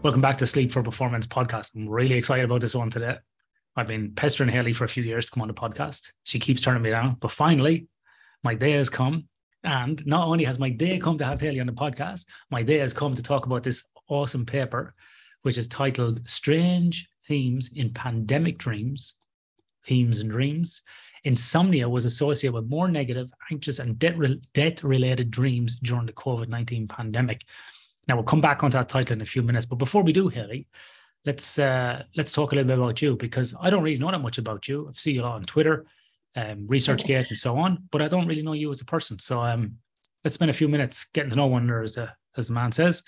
Welcome back to Sleep for Performance podcast. I'm really excited about this one today. I've been pestering Hailey for a few years to come on the podcast. She keeps turning me down, but finally, my day has come. And not only has my day come to have Hailey on the podcast, my day has come to talk about this awesome paper, which is titled Strange Themes in Pandemic Dreams, Themes and Dreams. Insomnia was associated with more negative, anxious, and death related dreams during the COVID 19 pandemic. Now we'll come back onto that title in a few minutes, but before we do, Hailey, let's uh, let's talk a little bit about you because I don't really know that much about you. I've seen you a lot on Twitter, um, ResearchGate, and so on, but I don't really know you as a person. So um, let's spend a few minutes getting to know one another, as the as the man says.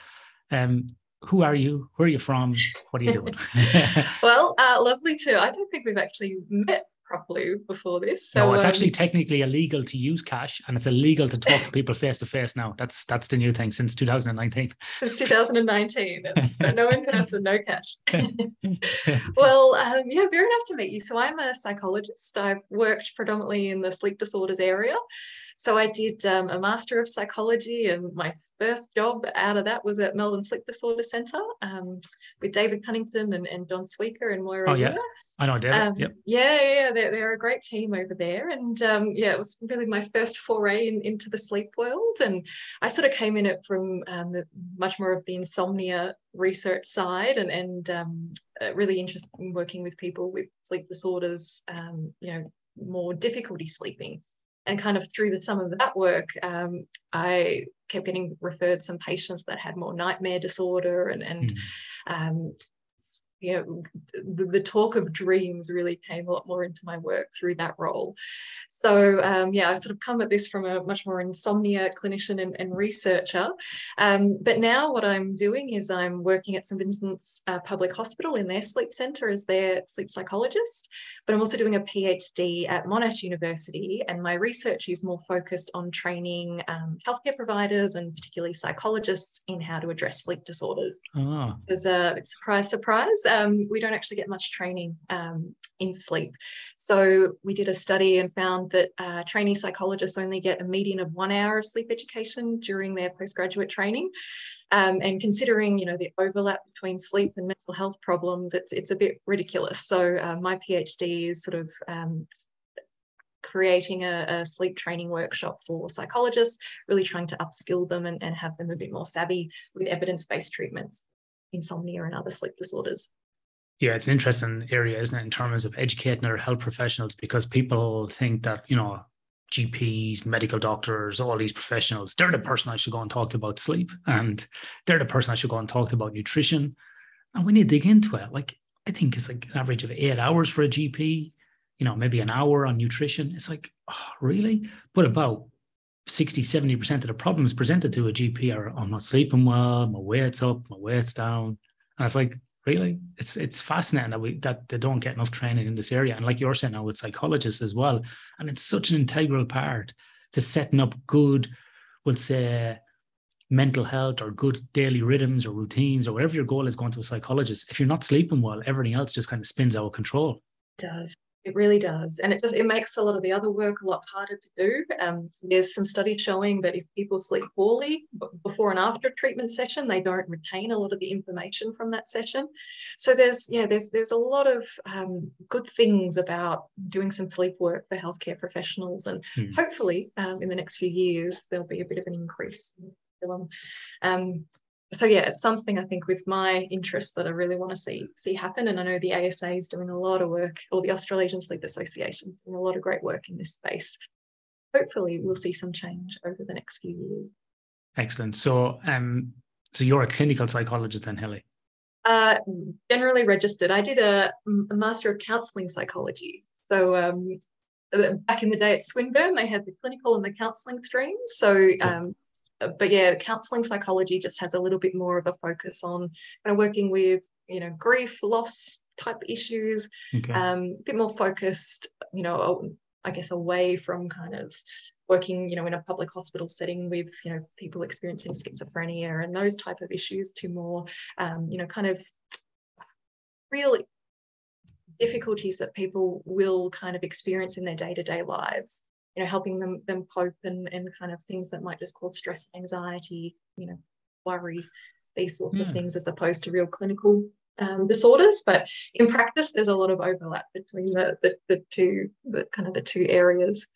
Um, who are you? Where are you from? What are you doing? well, uh, lovely too. I don't think we've actually met properly before this. So no, it's um, actually technically illegal to use cash, and it's illegal to talk to people face to face now. That's that's the new thing since 2019. Since 2019, no in person, no cash. well, um, yeah, very nice to meet you. So I'm a psychologist. I've worked predominantly in the sleep disorders area. So I did um, a master of psychology, and my first job out of that was at Melbourne Sleep Disorder Centre um, with David Cunnington and, and Don Sweeker and Moira. Oh yeah. I know David. Um, yep. Yeah, yeah, they're, they're a great team over there, and um, yeah, it was really my first foray in, into the sleep world, and I sort of came in it from um, the much more of the insomnia research side, and and um, really interested in working with people with sleep disorders, um, you know, more difficulty sleeping, and kind of through the sum of that work, um, I kept getting referred some patients that had more nightmare disorder and and mm you know, the, the, talk of dreams really came a lot more into my work through that role. So um, yeah, I've sort of come at this from a much more insomnia clinician and, and researcher. Um, but now what I'm doing is I'm working at St Vincent's uh, Public Hospital in their sleep centre as their sleep psychologist. But I'm also doing a PhD at Monash University, and my research is more focused on training um, healthcare providers and particularly psychologists in how to address sleep disorders. There's a surprise, surprise um, we don't actually get much training um, in sleep. So we did a study and found that uh, trainee psychologists only get a median of one hour of sleep education during their postgraduate training. Um, and considering, you know, the overlap between sleep and mental health problems, it's, it's a bit ridiculous. So uh, my PhD is sort of um, creating a, a, sleep training workshop for psychologists, really trying to upskill them and, and have them a bit more savvy with evidence-based treatments, insomnia and other sleep disorders. Yeah, it's an interesting area, isn't it, in terms of educating our health professionals because people think that, you know, GPs, medical doctors, all these professionals, they're the person I should go and talk to about sleep. And they're the person I should go and talk to about nutrition. And when you dig into it. Like, I think it's like an average of eight hours for a GP, you know, maybe an hour on nutrition. It's like, oh, really? But about 60, 70% of the problems presented to a GP are I'm not sleeping well, my weight's up, my weight's down. And it's like, really? It's it's fascinating that we that they don't get enough training in this area. And like you're saying now with psychologists as well and it's such an integral part to setting up good we'll say mental health or good daily rhythms or routines or whatever your goal is going to a psychologist. If you're not sleeping well everything else just kind of spins out of control. It does it really does. And it just it makes a lot of the other work a lot harder to do. Um, there's some studies showing that if people sleep poorly before and after a treatment session, they don't retain a lot of the information from that session. So there's yeah, there's there's a lot of um, good things about doing some sleep work for healthcare professionals. And hmm. hopefully um, in the next few years, there'll be a bit of an increase. Um, so yeah, it's something I think with my interests that I really want to see see happen. And I know the ASA is doing a lot of work, or the Australasian Sleep Association is doing a lot of great work in this space. Hopefully, we'll see some change over the next few years. Excellent. So, um, so you're a clinical psychologist then, Hailey? Uh, generally registered. I did a, a master of counselling psychology. So um, uh, back in the day at Swinburne, they had the clinical and the counselling streams. So um, but yeah, counseling psychology just has a little bit more of a focus on kind of working with, you know, grief, loss type issues, okay. um, a bit more focused, you know, I guess away from kind of working, you know, in a public hospital setting with, you know, people experiencing schizophrenia and those type of issues to more, um, you know, kind of really difficulties that people will kind of experience in their day-to-day lives you know, helping them them cope and, and kind of things that might just cause stress, anxiety, you know, worry. these sorts yeah. of things as opposed to real clinical um, disorders. But in practice, there's a lot of overlap between the, the, the two, the kind of the two areas.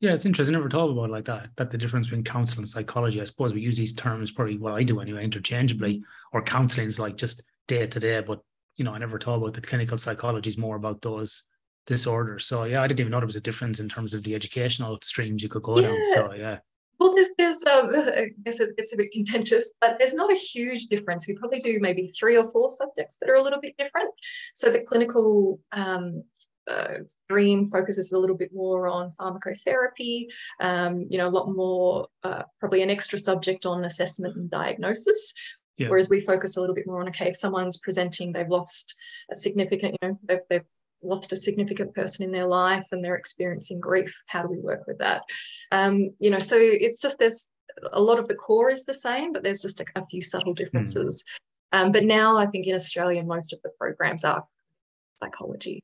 Yeah, it's interesting. I never thought about it like that. That the difference between counseling and psychology. I suppose we use these terms probably what I do anyway, interchangeably. Or counseling is like just day to day, but you know, I never thought about the clinical psychology is more about those disorders. So yeah, I didn't even know there was a difference in terms of the educational streams you could go down. So yeah. Well, there's, there's um, I guess it gets a bit contentious, but there's not a huge difference. We probably do maybe three or four subjects that are a little bit different. So the clinical um, uh, stream focuses a little bit more on pharmacotherapy, um, you know, a lot more, uh, probably an extra subject on assessment and diagnosis. Yeah. Whereas we focus a little bit more on, okay, if someone's presenting, they've lost a significant, you know, they've, they've lost a significant person in their life and they're experiencing grief how do we work with that um, you know so it's just there's a lot of the core is the same but there's just a, a few subtle hmm. differences mm. um, but now i think in australia most of the programs are psychology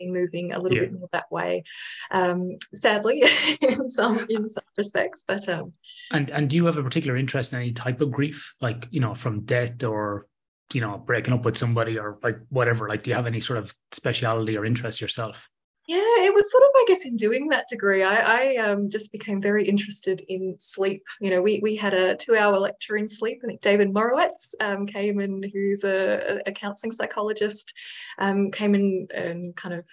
moving a little yeah. bit more that way um, sadly in some in some respects but um and and do you have a particular interest in any type of grief like you know from debt or you know breaking up with somebody or like whatever. Like do you have any sort of speciality or interest yourself? Yeah it was sort of i guess in doing that degree. I, I um, just became very interested in sleep. You know we, we had a two hour lecture in sleep think david morawetz um, came in who's a, a counseling psychologist um, came in and kind of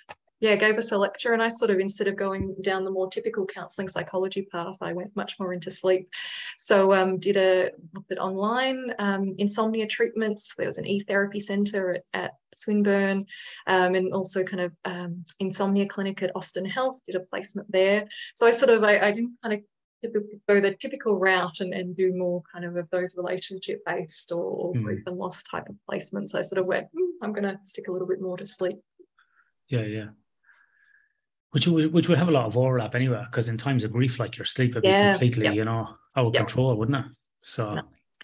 yeah, gave us a lecture. And I sort of, instead of going down the more typical counselling psychology path, I went much more into sleep. So um, did a looked at online um, insomnia treatments. There was an e-therapy centre at, at Swinburne um, and also kind of um, insomnia clinic at Austin Health, did a placement there. So I sort of, I, I didn't kind of go the typical route and, and do more kind of of those relationship based or, or mm. grief and loss type of placements. I sort of went, mm, I'm going to stick a little bit more to sleep. Yeah, yeah which would which would have a lot of overlap anyway, because in times of grief, like your sleep would be yeah. completely, yep. you know, out of yep. control, wouldn't it? So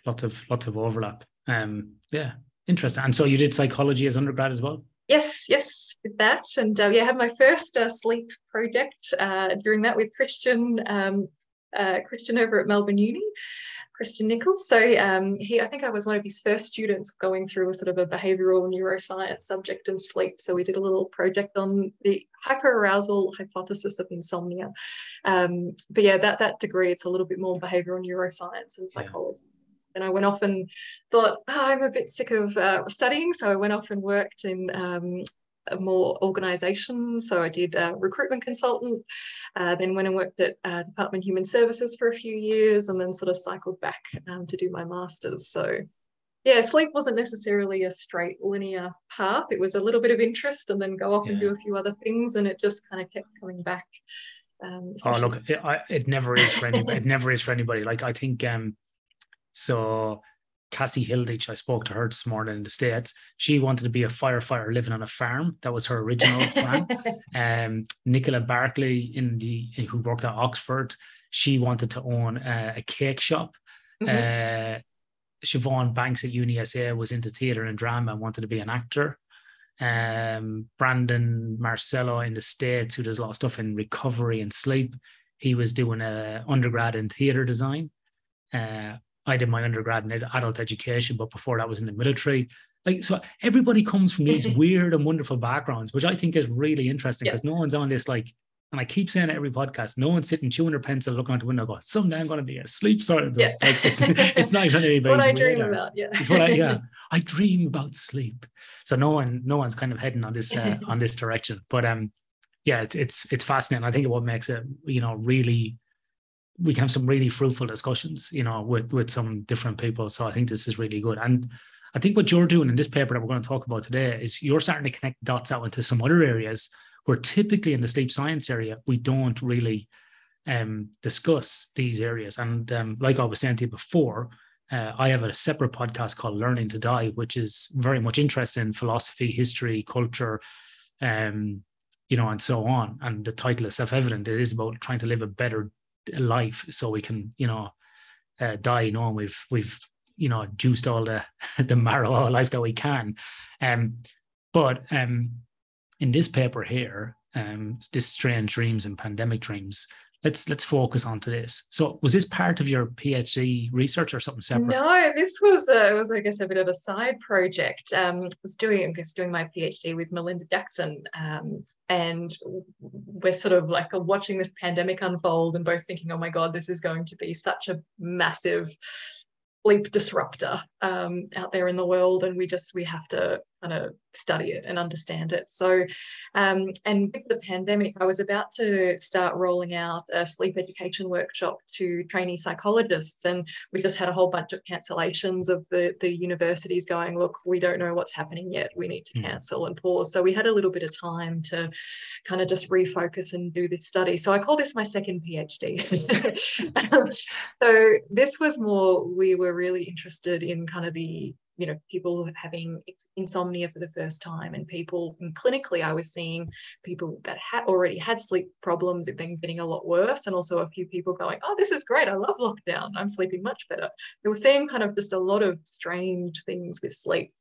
lots of lots of overlap. Um, yeah, interesting. And so you did psychology as undergrad as well. Yes, yes, did that, and uh, yeah, I had my first uh, sleep project uh, during that with Christian um, uh, Christian over at Melbourne Uni. Christian Nicholas. So um, he, I think I was one of his first students going through a sort of a behavioural neuroscience subject in sleep. So we did a little project on the hyperarousal hypothesis of insomnia. Um, but yeah, that that degree, it's a little bit more behavioural neuroscience and psychology. Yeah. And I went off and thought, oh, I'm a bit sick of uh, studying. So I went off and worked in um, more organisations. So I did a recruitment consultant, uh, then went and worked at uh, Department of Human Services for a few years, and then sort of cycled back um, to do my masters. So yeah, sleep wasn't necessarily a straight linear path. It was a little bit of interest, and then go off yeah. and do a few other things, and it just kind of kept coming back. Um, oh look, it, I, it never is for anybody. it never is for anybody. Like I think um, so Cassie Hilditch, I spoke to her this morning in the States. She wanted to be a firefighter living on a farm. That was her original plan. um, Nicola Barclay, in the who worked at Oxford, she wanted to own a, a cake shop. Mm-hmm. Uh, Siobhan Banks at UniSA was into theatre and drama and wanted to be an actor. Um, Brandon Marcello in the States, who does a lot of stuff in recovery and sleep, he was doing a undergrad in theatre design. Uh, I did my undergrad in adult education, but before that was in the military. Like so, everybody comes from these weird and wonderful backgrounds, which I think is really interesting because no one's on this like. And I keep saying it every podcast, no one's sitting chewing their pencil, looking out the window, going, "Someday I'm going to be a sleep scientist." Yeah. Like, it's not even anybody's. what I dream radar. about, yeah. It's what I yeah. I dream about sleep. So no one, no one's kind of heading on this uh, on this direction. But um, yeah, it's it's it's fascinating. I think what makes it, you know, really we can have some really fruitful discussions, you know, with with some different people. So I think this is really good. And I think what you're doing in this paper that we're going to talk about today is you're starting to connect dots out into some other areas where typically in the sleep science area we don't really um, discuss these areas. And um, like I was saying to you before, uh, I have a separate podcast called Learning to Die, which is very much interested in philosophy, history, culture, um, you know, and so on. And the title is self-evident. It is about trying to live a better life so we can you know uh, die knowing we've we've you know juiced all the the marrow of life that we can. Um but um in this paper here um this strange dreams and pandemic dreams let's let's focus onto this. So, was this part of your PhD research or something separate? No, this was a, it was I guess a bit of a side project. Um, I was doing I guess doing my PhD with Melinda Jackson, um, and we're sort of like watching this pandemic unfold and both thinking, oh my god, this is going to be such a massive sleep disruptor um, out there in the world and we just we have to kind of study it and understand it. So, um, and with the pandemic, I was about to start rolling out a sleep education workshop to trainee psychologists, and we just had a whole bunch of cancellations of the the universities going, look, we don't know what's happening yet. We need to mm. cancel and pause. So we had a little bit of time to kind of just refocus and do this study. So I call this my second PhD. so this was more we were really interested in kind of the you know people having insomnia for the first time and people and clinically i was seeing people that had already had sleep problems it then getting a lot worse and also a few people going oh this is great i love lockdown i'm sleeping much better. They were seeing kind of just a lot of strange things with sleep.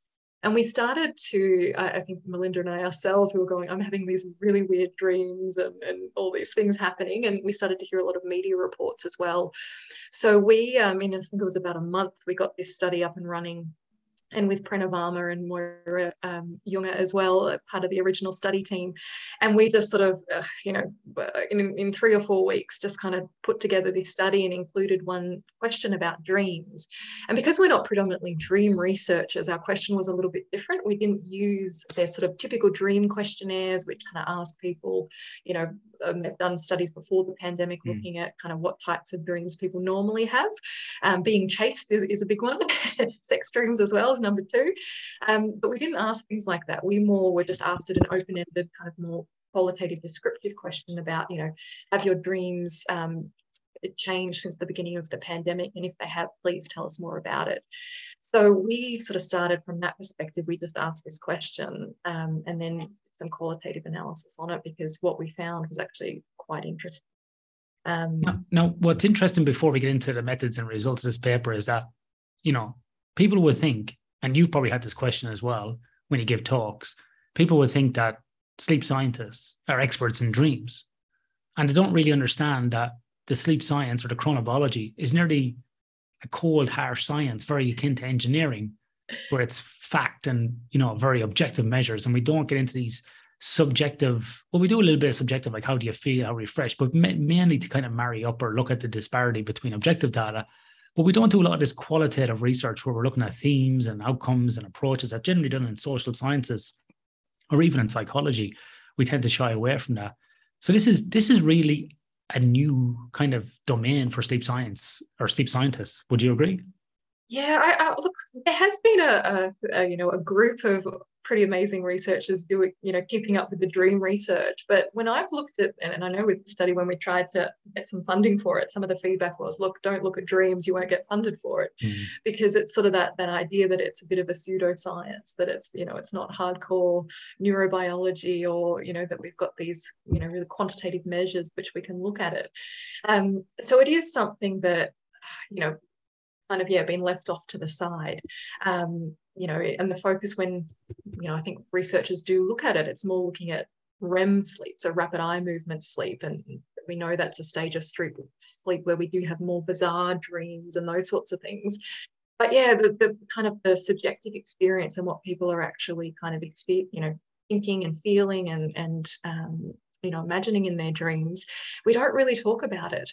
And we started to i think melinda and i ourselves we were going i'm having these really weird dreams and, and all these things happening and we started to hear a lot of media reports as well. So we um, in i think it was about a month we got this study up and running and with Prerna and Moira um, Junger as well, part of the original study team. And we just sort of, uh, you know, uh, in, in three or four weeks, just kind of put together this study and included one question about dreams. And because we're not predominantly dream researchers, our question was a little bit different. We didn't use their sort of typical dream questionnaires, which kind of ask people, you know, um, they've done studies before the pandemic mm. looking at kind of what types of dreams people normally have. Um, being chased is, is a big one, sex dreams as well is number two. Um, but we didn't ask things like that. We more were just asked an open ended, kind of more qualitative descriptive question about, you know, have your dreams um, changed since the beginning of the pandemic? And if they have, please tell us more about it. So we sort of started from that perspective. We just asked this question um, and then some qualitative analysis on it because what we found was actually quite interesting. Um, now, now, what's interesting before we get into the methods and results of this paper is that, you know, people would think, and you've probably had this question as well when you give talks, people would think that sleep scientists are experts in dreams. And they don't really understand that the sleep science or the chronobiology is nearly a cold, harsh science, very akin to engineering, where it's fact and you know very objective measures, and we don't get into these subjective. Well, we do a little bit of subjective, like how do you feel, how refreshed, but mainly to kind of marry up or look at the disparity between objective data. But we don't do a lot of this qualitative research where we're looking at themes and outcomes and approaches that generally done in social sciences or even in psychology. We tend to shy away from that. So this is this is really a new kind of domain for sleep science or sleep scientists. Would you agree? Yeah, I, I, look, there has been a, a, a, you know a group of pretty amazing researchers doing, you know, keeping up with the dream research. But when I've looked at, and I know with the study when we tried to get some funding for it, some of the feedback was, look, don't look at dreams, you won't get funded for it, mm. because it's sort of that that idea that it's a bit of a pseudoscience, that it's, you know, it's not hardcore neurobiology, or you know, that we've got these, you know, really quantitative measures which we can look at it. Um, so it is something that, you know, kind of yeah been left off to the side um, you know, and the focus when, you know, I think researchers do look at it, it's more looking at REM sleep, so rapid eye movement sleep. And we know that's a stage of sleep, where we do have more bizarre dreams and those sorts of things. But yeah, the, the kind of the subjective experience and what people are actually kind of, you know, thinking and feeling and, and um, you know, imagining in their dreams, we don't really talk about it.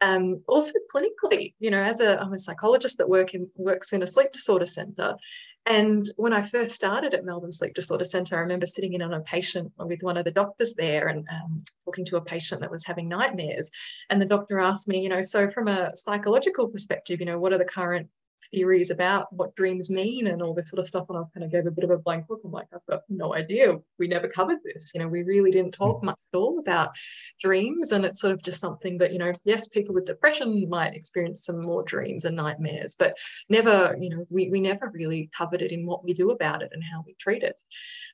Um, also clinically, you know, as a I'm a psychologist that work in works in a sleep disorder centre, and when I first started at Melbourne Sleep Disorder Centre, I remember sitting in on a patient with one of the doctors there and um, talking to a patient that was having nightmares. And the doctor asked me, you know, so from a psychological perspective, you know, what are the current theories about what dreams mean and all this sort of stuff. And I kind of gave a bit of a blank look. I'm like, I've got no idea. We never covered this. You know, we really didn't talk mm. much at all about dreams. And it's sort of just something that, you know, yes, people with depression might experience some more dreams and nightmares, but never, you know, we, we never really covered it in what we do about it and how we treat it.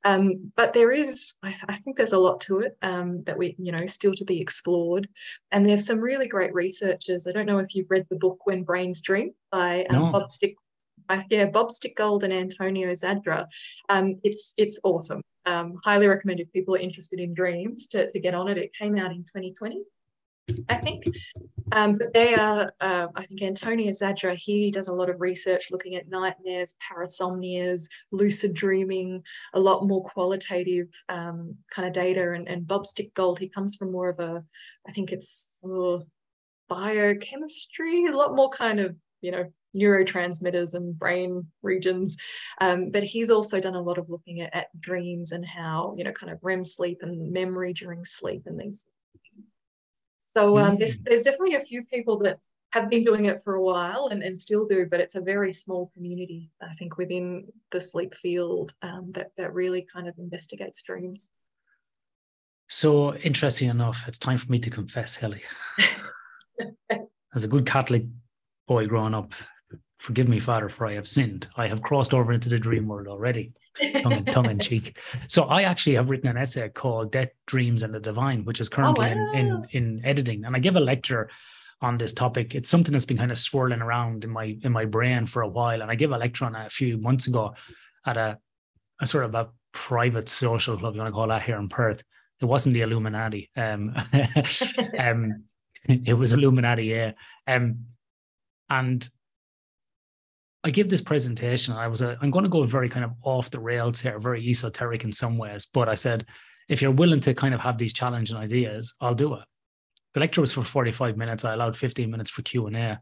Um, but there is, I, I, think there's a lot to it um, that we, you know, still to be explored. And there's some really great researchers. I don't know if you've read the book When Brains Dream by um, no. Bob Stick. Uh, yeah, Bob Stickgold and Antonio Zadra. Um, it's it's awesome. Um, highly recommend if people are interested in dreams to, to get on it. It came out in 2020. I think. Um, but they are, uh, I think Antonio Zadra, he does a lot of research looking at nightmares, parasomnias, lucid dreaming, a lot more qualitative um, kind of data. And, and Bob Stickgold, he comes from more of a, I think it's oh, biochemistry, a lot more kind of, you know, neurotransmitters and brain regions. Um, but he's also done a lot of looking at, at dreams and how, you know, kind of REM sleep and memory during sleep and things so um, there's, mm. there's definitely a few people that have been doing it for a while and, and still do, but it's a very small community, I think, within the sleep field um, that, that really kind of investigates dreams. So interesting enough, it's time for me to confess, Kelly. As a good Catholic boy growing up, forgive me, Father, for I have sinned. I have crossed over into the dream world already, tongue in, tongue in cheek. So I actually have written an essay called Death, Dreams, and the Divine, which is currently oh, wow. in, in, in editing. And I give a lecture on this topic. It's something that's been kind of swirling around in my in my brain for a while. And I gave a lecture on it a few months ago at a, a sort of a private social club, you want to call that here in Perth. It wasn't the Illuminati. Um, um, it was Illuminati, yeah. Um, and I give this presentation. I was I'm going to go very kind of off the rails here, very esoteric in some ways. But I said, if you're willing to kind of have these challenging ideas, I'll do it. The lecture was for 45 minutes. I allowed 15 minutes for Q and A.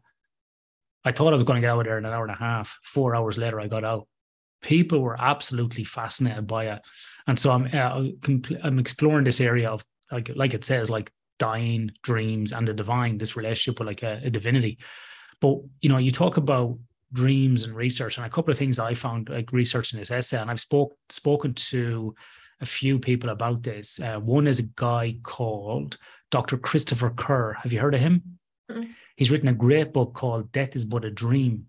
I thought I was going to get out of there in an hour and a half. Four hours later, I got out. People were absolutely fascinated by it, and so I'm uh, I'm exploring this area of like like it says like dying, dreams, and the divine. This relationship with like a, a divinity. But you know, you talk about dreams and research. And a couple of things I found like researching this essay, and I've spoke spoken to a few people about this. Uh, one is a guy called Dr. Christopher Kerr. Have you heard of him? Mm-hmm. He's written a great book called Death is But a Dream.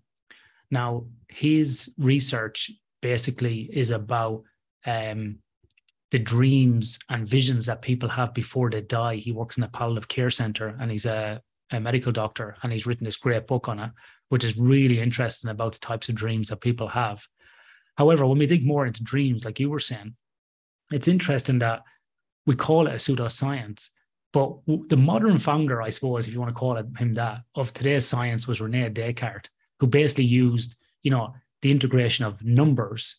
Now, his research basically is about um, the dreams and visions that people have before they die. He works in a palliative care center and he's a, a medical doctor and he's written this great book on it which is really interesting about the types of dreams that people have. However, when we dig more into dreams, like you were saying, it's interesting that we call it a pseudoscience. But the modern founder, I suppose, if you want to call it him that, of today's science was Rene Descartes, who basically used, you know, the integration of numbers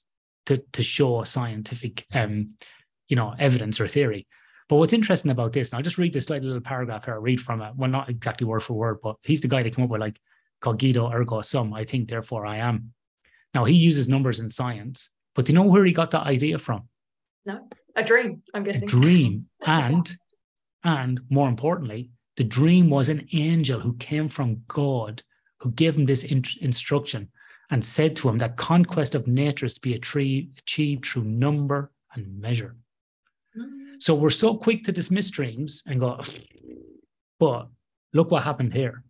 to, to show scientific, um, you know, evidence or theory. But what's interesting about this, and I'll just read this little paragraph here, I read from it. Well, not exactly word for word, but he's the guy that came up with like cogito ergo sum, I think, therefore I am. Now he uses numbers in science, but do you know where he got that idea from? No, a dream, I'm guessing. A dream. And and more importantly, the dream was an angel who came from God who gave him this in- instruction and said to him that conquest of nature is to be achieved through number and measure. Mm. So we're so quick to dismiss dreams and go, but look what happened here.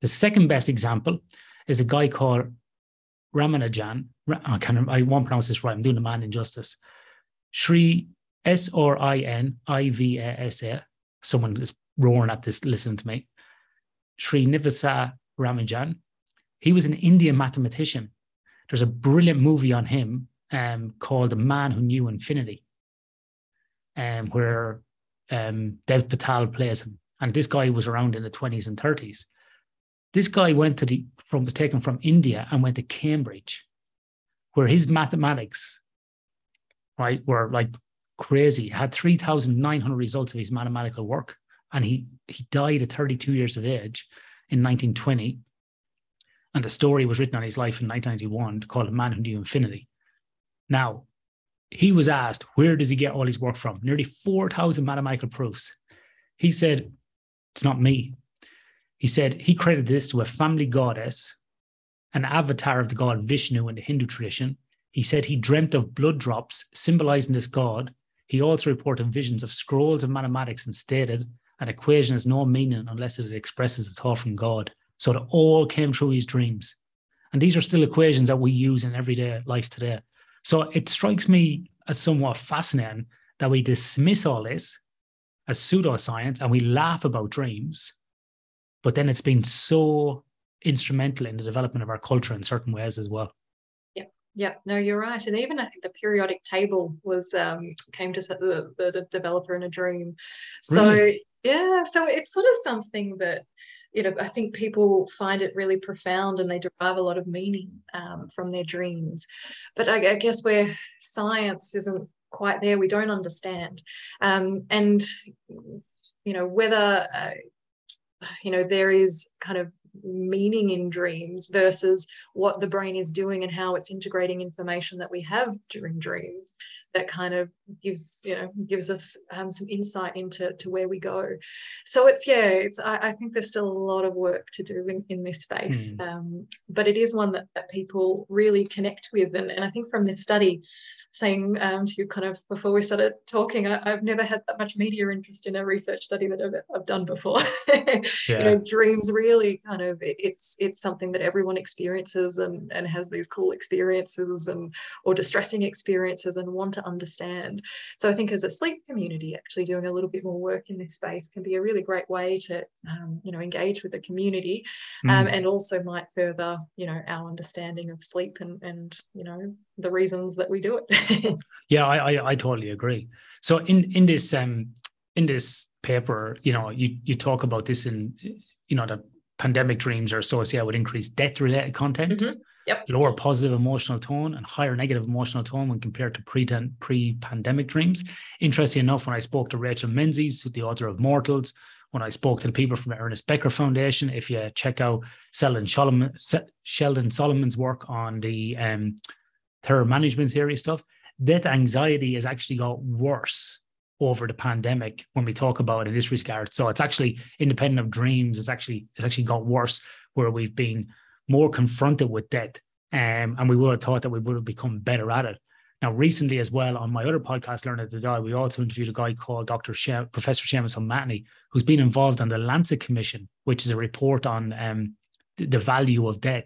The second best example is a guy called Ramanujan. I can't. I won't pronounce this right. I'm doing the man injustice. Sri S R I N I V A S A. Someone is roaring at this. Listen to me. Srinivasa Ramanujan. He was an Indian mathematician. There's a brilliant movie on him um, called The Man Who Knew Infinity, um, where um, Dev Patel plays him. And this guy was around in the 20s and 30s. This guy went to the from was taken from India and went to Cambridge, where his mathematics, right, were like crazy. Had three thousand nine hundred results of his mathematical work, and he he died at thirty two years of age in nineteen twenty. And the story was written on his life in 1991 called A Man Who Knew Infinity. Now, he was asked, where does he get all his work from? Nearly 4,000 mathematical proofs. He said, it's not me. He said he credited this to a family goddess, an avatar of the god Vishnu in the Hindu tradition. He said he dreamt of blood drops symbolizing this god. He also reported visions of scrolls of mathematics and stated an equation has no meaning unless it expresses a thought from God. So it all came through his dreams. And these are still equations that we use in everyday life today. So it strikes me as somewhat fascinating that we dismiss all this as pseudoscience and we laugh about dreams but then it's been so instrumental in the development of our culture in certain ways as well. Yeah, yeah, no, you're right. And even I think the periodic table was um, came to the, the developer in a dream. So. Really? Yeah, so it's sort of something that you know, I think people find it really profound and they derive a lot of meaning um, from their dreams. But I, I, guess where science isn't quite there, we don't understand. Um, and, you know, whether, uh, you know, there is kind of meaning in dreams versus what the brain is doing and how it's integrating information that we have during dreams that kind of gives you know gives us um, some insight into to where we go so it's yeah it's I, I, think there's still a lot of work to do in, in this space mm. um, but it is one that, that people really connect with and, and i think from this study saying um, to you kind of before we started talking, I, have never had that much media interest in a research study that I've, I've done before. yeah. You know, dreams really kind of it's it's something that everyone experiences and, and has these cool experiences and or distressing experiences and want to understand. So I think as a sleep community, actually doing a little bit more work in this space can be a really great way to um, you know engage with the community um, mm. and also might further you know our understanding of sleep and and you know the reasons that we do it. yeah, I, I, I totally agree. So in in this um in this paper, you know, you you talk about this in you know that pandemic dreams are associated with increased death related content. Mm-hmm. Yep. Lower positive emotional tone and higher negative emotional tone when compared to pre pre pandemic dreams. Interesting enough, when I spoke to Rachel Menzies, the author of Mortals, when I spoke to the people from the Ernest Becker Foundation, if you check out Sheldon, Solomon, Sheldon Solomon's work on the um, terror management theory stuff, that anxiety has actually got worse over the pandemic when we talk about it in this regard. So it's actually independent of dreams, it's actually it's actually got worse where we've been more confronted with death. Um, and we would have thought that we would have become better at it. Now, recently as well, on my other podcast, Learn to Die, we also interviewed a guy called Dr. She- Professor Seamus O'Mahony, who's been involved on the Lancet Commission, which is a report on um, the value of death.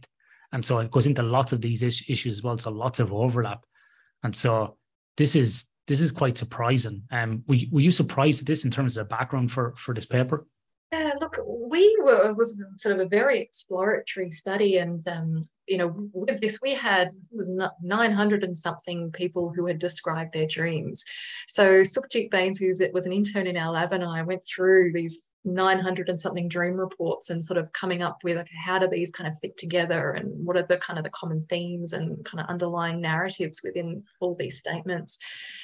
And so it goes into lots of these is- issues as well. So lots of overlap. And so this is this is quite surprising. Um, were, were you surprised at this in terms of the background for for this paper? Yeah, look, we were it was sort of a very exploratory study, and um, you know, with this, we had was nine hundred and something people who had described their dreams. So Sukhjit Bains, who was an intern in our lab, and I went through these 900 and something dream reports and sort of coming up with okay, how do these kind of fit together and what are the kind of the common themes and kind of underlying narratives within all these statements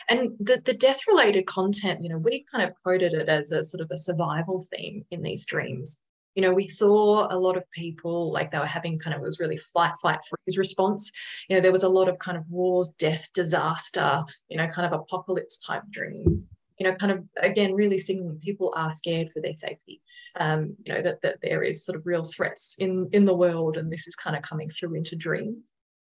and the, the death related content you know we kind of coded it as a sort of a survival theme in these dreams you know we saw a lot of people like they were having kind of it was really flight flight, freeze response you know there was a lot of kind of wars death disaster you know kind of apocalypse type dreams you know, kind of again, really signaling people are scared for their safety. Um, you know, that, that there is sort of real threats in, in the world, and this is kind of coming through into dreams.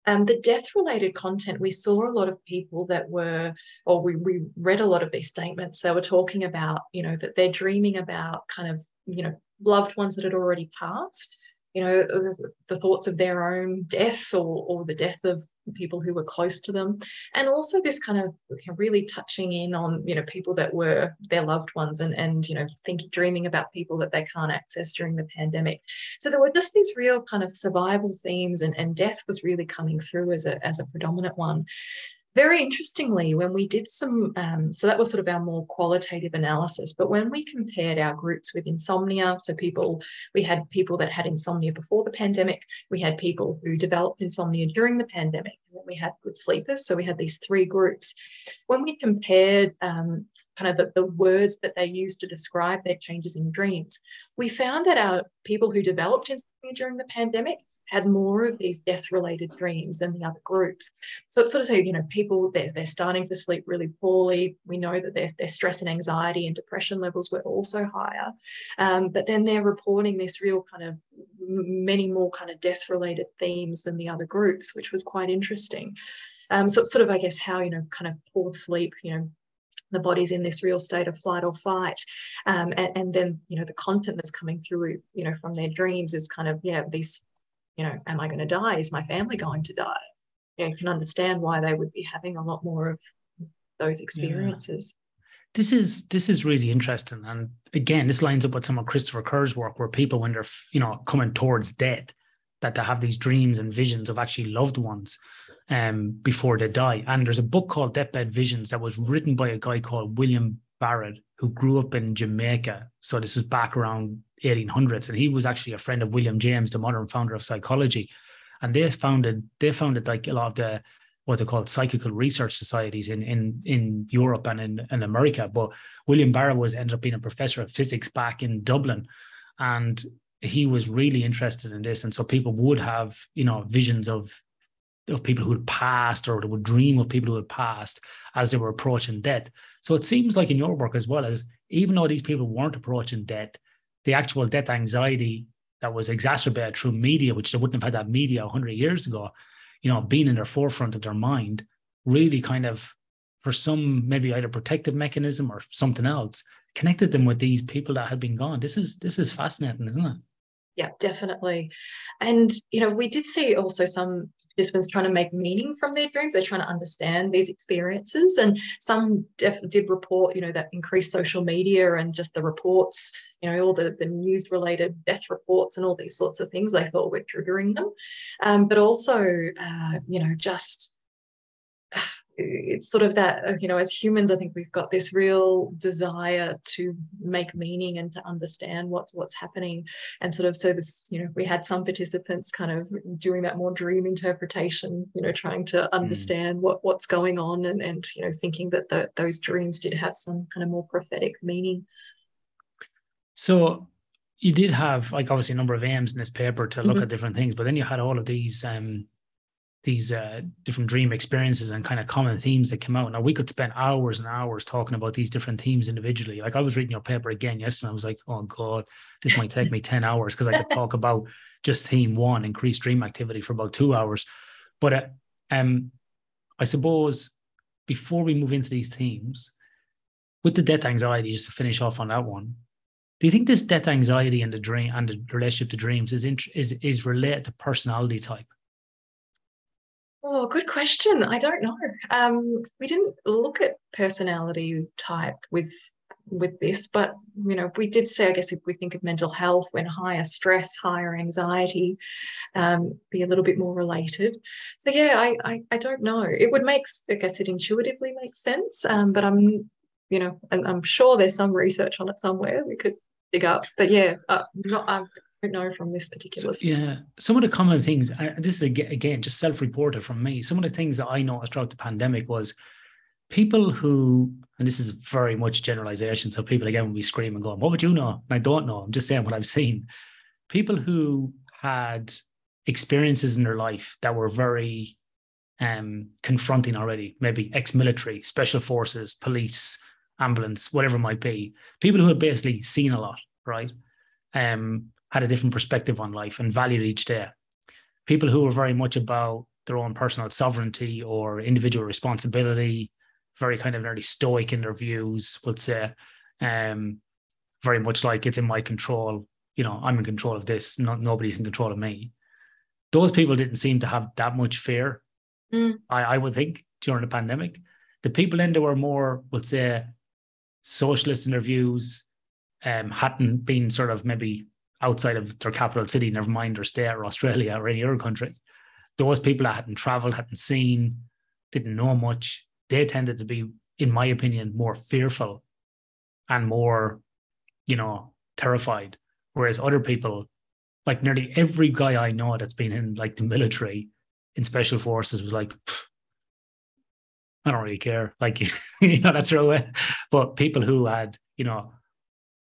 Um, the death related content, we saw a lot of people that were, or we, we read a lot of these statements, they were talking about, you know, that they're dreaming about kind of, you know, loved ones that had already passed you know the, the, thoughts of their own death or, or the death of people who were close to them. And also this kind of really touching in on you know people that were their loved ones and and you know think dreaming about people that they can't access during the pandemic. So there were just these real kind of survival themes and, and death was really coming through as a as a predominant one very interestingly, when we did some, um, so that was sort of our more qualitative analysis, but when we compared our groups with insomnia, so people, we had people that had insomnia before the pandemic, we had people who developed insomnia during the pandemic, and then we had good sleepers. So we had these three groups. When we compared um, kind of the, the words that they used to describe their changes in dreams, we found that our people who developed insomnia during the pandemic had more of these death related dreams than the other groups. So it's sort of say, you know, people, they're, they're starting to sleep really poorly. We know that their, their stress and anxiety and depression levels were also higher. Um, but then they're reporting this real kind of many more kind of death related themes than the other groups, which was quite interesting. Um, so it's sort of, I guess, how, you know, kind of poor sleep, you know, the body's in this real state of flight or fight um, and, and, then you know the content that's coming through you know from their dreams is kind of yeah these you know, am I going to die? Is my family going to die? You, know, you can understand why they would be having a lot more of those experiences. Yeah. This is this is really interesting, and again, this lines up with some of Christopher Kerr's work, where people, when they're you know coming towards death, that they have these dreams and visions of actually loved ones um, before they die. And there's a book called Deathbed Visions that was written by a guy called William Barrett, who grew up in Jamaica. So this was back around 1800s, and he was actually a friend of William James, the modern founder of psychology. And they founded they founded like a lot of the what they call psychical research societies in in in Europe and in, in America. But William Barrett was ended up being a professor of physics back in Dublin, and he was really interested in this. And so people would have you know visions of of people who had passed or they would dream of people who had passed as they were approaching death. So it seems like in your work as well as even though these people weren't approaching death, the actual death anxiety that was exacerbated through media, which they wouldn't have had that media 100 years ago, you know, being in their forefront of their mind, really kind of, for some maybe either protective mechanism or something else, connected them with these people that had been gone. This is this is fascinating, isn't it? Yeah, definitely. And, you know, we did see also some participants trying to make meaning from their dreams. They're trying to understand these experiences. And some def- did report, you know, that increased social media and just the reports, you know, all the, the news related death reports and all these sorts of things they thought were triggering them. Um, but also, uh, you know, just it's sort of that uh, you know as humans i think we've got this real desire to make meaning and to understand what's what's happening and sort of so this you know we had some participants kind of doing that more dream interpretation you know trying to hmm. understand mm. what what's going on and and you know thinking that the, those dreams did have some kind of more prophetic meaning so you did have like obviously a number of aims in this paper to look mm-hmm. at different things but then you had all of these um these uh, different dream experiences and kind of common themes that come out. Now we could spend hours and hours talking about these different themes individually. Like I was reading your paper again yesterday, I was like, oh god, this might take me ten hours because I could talk about just theme one, increased dream activity, for about two hours. But uh, um, I suppose before we move into these themes, with the death anxiety, just to finish off on that one, do you think this death anxiety and the dream and the relationship to dreams is int- is is related to personality type? Oh, good question. I don't know. Um, we didn't look at personality type with with this, but you know, we did say, I guess, if we think of mental health, when higher stress, higher anxiety, um, be a little bit more related. So yeah, I, I, I don't know. It would make, I guess, it intuitively makes sense, um, but I'm, you know, and I'm sure there's some research on it somewhere we could dig up. But yeah, uh, not, I'm don't know from this particular. So, yeah, some of the common things. This is again just self-reported from me. Some of the things that I noticed throughout the pandemic was people who, and this is very much generalization. So people again will be screaming, going, "What would you know?" And I don't know. I'm just saying what I've seen. People who had experiences in their life that were very um, confronting already, maybe ex-military, special forces, police, ambulance, whatever it might be. People who had basically seen a lot, right? Um, had a different perspective on life and valued each day. People who were very much about their own personal sovereignty or individual responsibility, very kind of very stoic in their views, would say, um, very much like it's in my control. You know, I'm in control of this. Not nobody's in control of me. Those people didn't seem to have that much fear. Mm. I, I would think during the pandemic, the people in there were more, let's say, socialist in their views, um, hadn't been sort of maybe outside of their capital city, never mind their state or Australia or any other country. Those people that hadn't traveled, hadn't seen, didn't know much, they tended to be, in my opinion, more fearful and more, you know, terrified. Whereas other people, like nearly every guy I know that's been in like the military, in special forces, was like, I don't really care. Like, you know, that's way. But people who had, you know,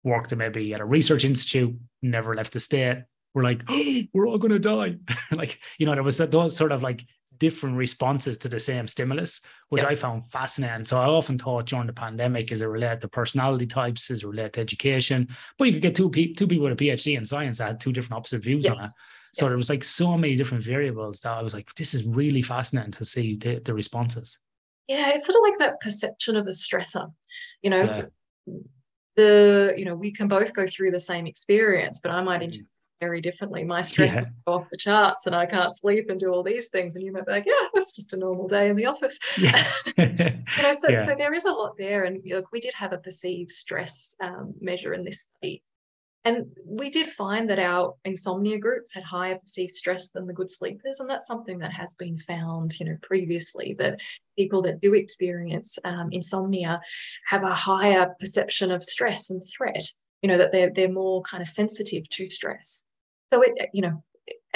worked maybe at a research institute, never left the state. We're like, oh, we're all going to die. like, you know, there was those sort of like different responses to the same stimulus, which I found fascinating. So I often thought during the pandemic, is it related to personality types? Is it related to education? But you could get two, pe- two people with a PhD in science that had two different opposite views on it. So there was like so many different variables that I was like, this is really fascinating to see the, the responses. Yeah, it's sort of like that perception of a stressor. You know, yeah the you know we can both go through the same experience but i might mm. interpret very differently my stress yeah. go off the charts and i can't sleep and do all these things and you might be like yeah that's just a normal day in the office yeah. you know so, yeah. so there is a lot there and look we did have a perceived stress um, measure in this study and we did find that our insomnia groups had higher perceived stress than the good sleepers. And that's something that has been found, you know, previously that people that do experience um, insomnia have a higher perception of stress and threat, you know, that they're, they're more kind of sensitive to stress. So it, you know,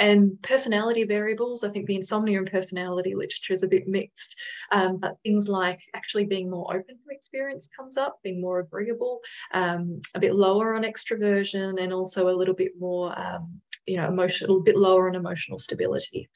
and personality variables. I think the insomnia and personality literature is a bit mixed, um, but things like actually being more open to experience comes up, being more agreeable, um, a bit lower on extroversion, and also a little bit more. Um, you know, emotional, a bit lower on emotional stability,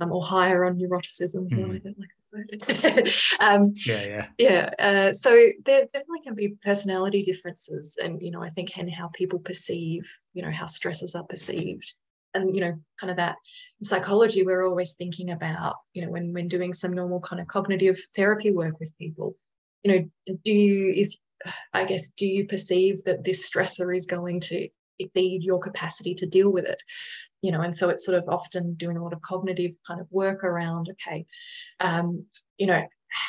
um, or higher on neuroticism. Mm. um, yeah, yeah, yeah. Uh, so there definitely can be personality differences, and you know, I think and how people perceive, you know, how stresses are perceived and you know kind of that psychology we're always thinking about you know when when doing some normal kind of cognitive therapy work with people you know do you is i guess do you perceive that this stressor is going to exceed your capacity to deal with it you know and so it's sort of often doing a lot of cognitive kind of work around okay um, you know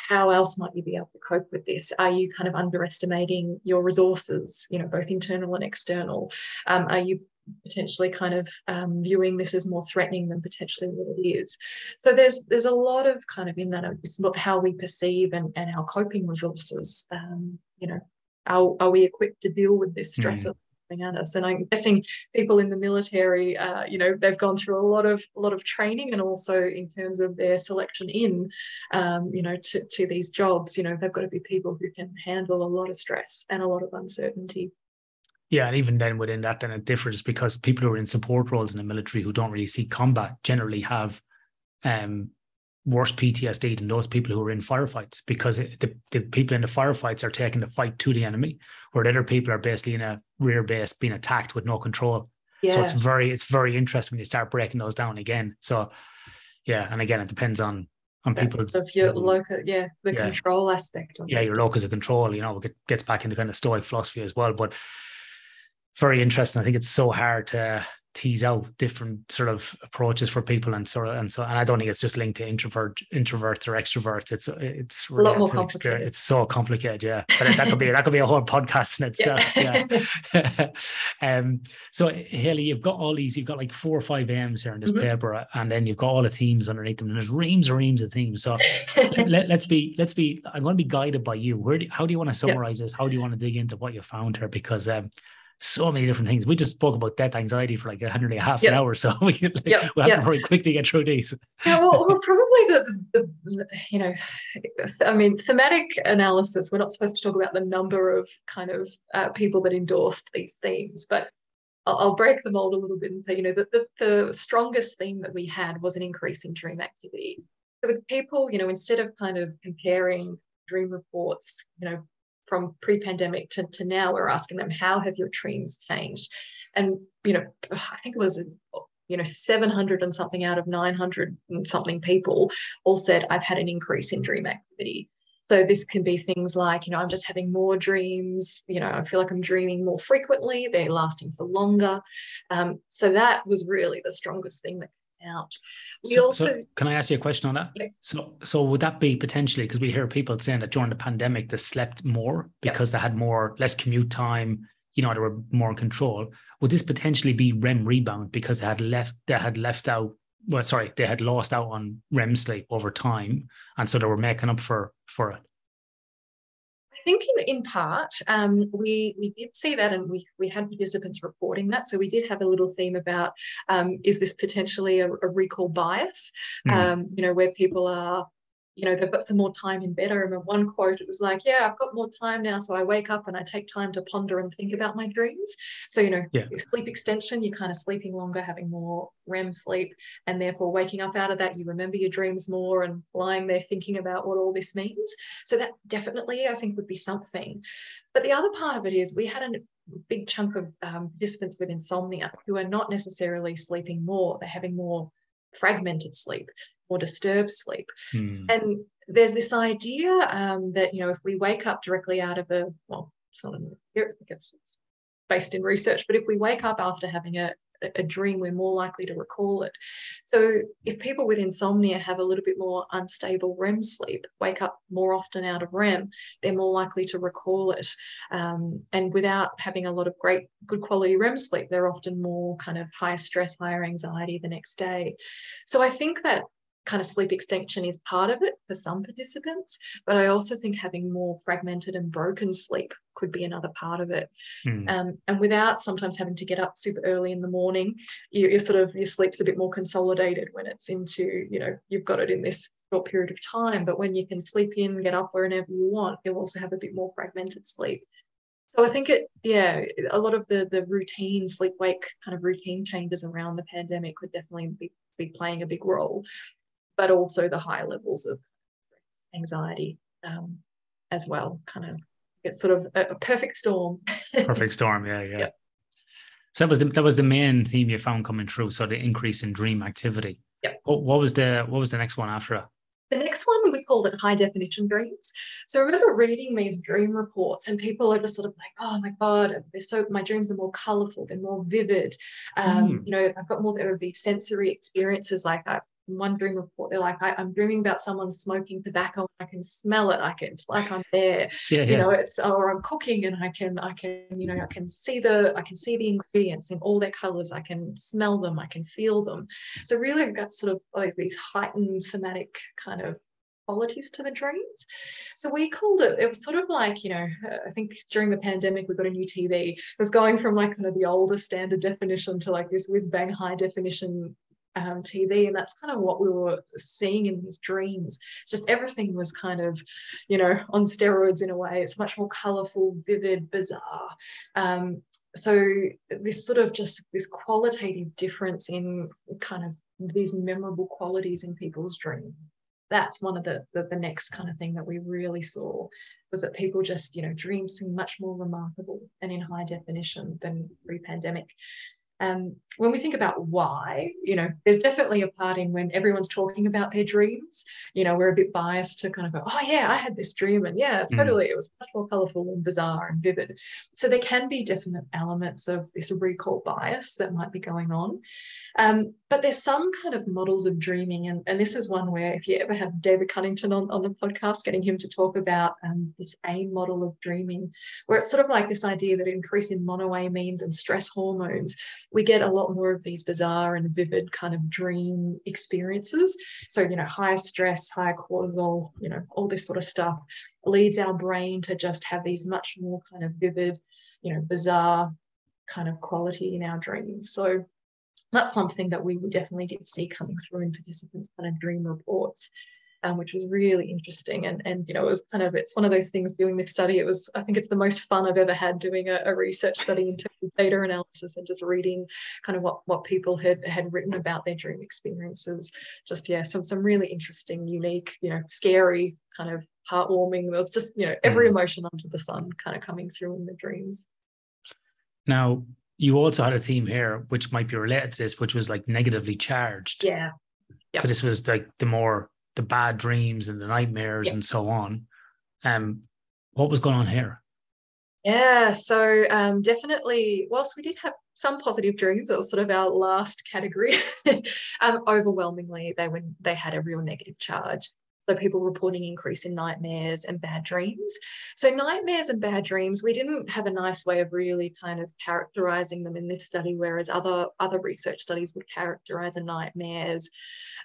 how else might you be able to cope with this? Are you kind of underestimating your resources, you know, both internal and external? Um, are you potentially kind of um, viewing this as more threatening than potentially what it is. So there's there's a lot of kind of in that it's how we perceive and, and our coping resources. Um, you know, are, are we equipped to deal with this stress mm. coming at us? And I'm guessing people in the military, uh, you know, they've gone through a lot of a lot of training and also in terms of their selection in, um, you know, to, to these jobs, you know, they've got to be people who can handle a lot of stress and a lot of uncertainty. Yeah, and even then within that, then it differs because people who are in support roles in the military who don't really see combat generally have um, worse PTSD than those people who are in firefights because it, the, the people in the firefights are taking the fight to the enemy, where the other people are basically in a rear base being attacked with no control. Yes. So it's very it's very interesting when you start breaking those down again. So yeah, and again it depends on on people of your local yeah the yeah. control aspect yeah it. your locus of control you know it gets back into kind of stoic philosophy as well but very interesting. I think it's so hard to tease out different sort of approaches for people and sort of and so and I don't think it's just linked to introvert introverts or extroverts. It's it's really a lot more complicated. It's so complicated, yeah. But that could be that could be a whole podcast in itself. Yeah. yeah. um so Hailey, you've got all these, you've got like four or five M's here in this mm-hmm. paper, and then you've got all the themes underneath them, and there's reams and reams of themes. So let, us be let's be I'm going to be guided by you. Where do, how do you want to summarize yes. this? How do you want to dig into what you found here? Because um so many different things. We just spoke about death anxiety for like a hundred and a half yes. an hour, so we can, like, yep. we'll have yep. to very quickly get through these. Yeah, well, well probably the, the, the, you know, I mean, thematic analysis. We're not supposed to talk about the number of kind of uh, people that endorsed these themes, but I'll, I'll, break the mold a little bit and say, you know, that the, the strongest theme that we had was an increase in dream activity. So with people, you know, instead of kind of comparing dream reports, you know, from pre-pandemic to, to now we're asking them how have your dreams changed? And you know i think it was you know 700 and something out of 900 and something people all said i've had an increase in dream activity. So this can be things like you know i'm just having more dreams you know i feel like i'm dreaming more frequently they're lasting for longer. Um, so that was really the strongest thing that out. We so, also so can I ask you a question on that? Yeah. So so would that be potentially because we hear people saying that during the pandemic they slept more because they had more less commute time, you know, they were more in control. Would this potentially be REM rebound because they had left they had left out well sorry, they had lost out on REM sleep over time and so they were making up for for it? Think in, in part, um, we, we did see that and we, we had participants reporting that. So we did have a little theme about um, is this potentially a, a recall bias, mm. um, you know, where people are you know, they've got some more time in bed. I remember one quote, it was like, yeah, I've got more time now. So I wake up and I take time to ponder and think about my dreams. So, you know, yeah. sleep extension, you're kind of sleeping longer, having more REM sleep, and therefore waking up out of that, you remember your dreams more and lying there thinking about what all this means. So that definitely, I think, would be something. But the other part of it is we had a big chunk of um, participants with insomnia who are not necessarily sleeping more, they're having more fragmented sleep or disturbed sleep. Mm. And there's this idea um, that, you know, if we wake up directly out of a, well, it's not here, I think it's, it's based in research, but if we wake up after having a, a dream, we're more likely to recall it. So if people with insomnia have a little bit more unstable REM sleep, wake up more often out of REM, they're more likely to recall it. Um, and without having a lot of great, good quality REM sleep, they're often more kind of higher stress, higher anxiety the next day. So I think that kind of sleep extension is part of it for some participants, but I also think having more fragmented and broken sleep could be another part of it. Mm. Um, and without sometimes having to get up super early in the morning, you, are sort of your sleep's a bit more consolidated when it's into, you know, you've got it in this short period of time. But when you can sleep in, get up whenever you want, you'll also have a bit more fragmented sleep. So I think it, yeah, a lot of the the routine sleep wake kind of routine changes around the pandemic could definitely be, be playing a big role but also the higher levels of anxiety um, as well. Kind of it's sort of a, a perfect storm. perfect storm, yeah, yeah. Yep. So that was the that was the main theme you found coming through. So the increase in dream activity. Yep. What, what was the what was the next one after it? The next one we called it high definition dreams. So I remember reading these dream reports, and people are just sort of like, "Oh my god, they're so my dreams are more colorful, they're more vivid. Um, mm. You know, I've got more of these sensory experiences. Like I, one dream report they're like I, am dreaming about someone smoking tobacco i can smell it i can it's like i'm there yeah, you know it's or i'm cooking and i can i can you know i can see the i can see the ingredients in all their colors i can smell them i can feel them so really that's sort of like these heightened somatic kind of qualities to the dreams. So we called it, it was sort of like, you know, I think during the pandemic, we got a new TV. It was going from like kind of the older standard definition to like this whiz bang high definition um, TV, and that's kind of what we were seeing in his dreams. Just everything was kind of, you know, on steroids in a way. It's much more colorful, vivid, bizarre. Um, so this sort of just this qualitative difference in kind of these memorable qualities in people's dreams that's one of the, the, the next kind of thing that we really saw was that people just you know dreams seem much more remarkable and in high definition than pre-pandemic um, when we think about why, you know, there's definitely a part in when everyone's talking about their dreams. You know, we're a bit biased to kind of go, oh, yeah, I had this dream. And yeah, mm. totally. Mm. It was much more colorful and bizarre and vivid. So there can be definite elements of this recall bias that might be going on. Um, but there's some kind of models of dreaming. And, and this is one where if you ever have David Cunnington on, on the podcast, getting him to talk about um, this AIM model of dreaming, where it's sort of like this idea that increase in monoamines and stress hormones, we get a lot more of these bizarre and vivid kind of dream experiences. So, you know, higher stress, higher cortisol, you know, all this sort of stuff leads our brain to just have these much more kind of vivid, you know, bizarre kind of quality in our dreams. So that's something that we definitely did see coming through in participants' kind of dream reports. Um, which was really interesting. And, and, you know, it was kind of, it's one of those things doing this study. It was, I think it's the most fun I've ever had doing a, a research study in terms of data analysis and just reading kind of what, what people had, had written about their dream experiences. Just, yeah, some, some really interesting, unique, you know, scary, kind of heartwarming. There was just, you know, every mm. emotion under the sun kind of coming through in the dreams. Now, you also had a theme here which might be related to this, which was like negatively charged. Yeah. Yep. So this was like the more the bad dreams and the nightmares yep. and so on. Um, what was going on here? Yeah, so um, definitely, whilst we did have some positive dreams, it was sort of our last category. um, overwhelmingly, they were they had a real negative charge. So people reporting increase in nightmares and bad dreams. So nightmares and bad dreams, we didn't have a nice way of really kind of characterizing them in this study, whereas other other research studies would characterize a nightmare as,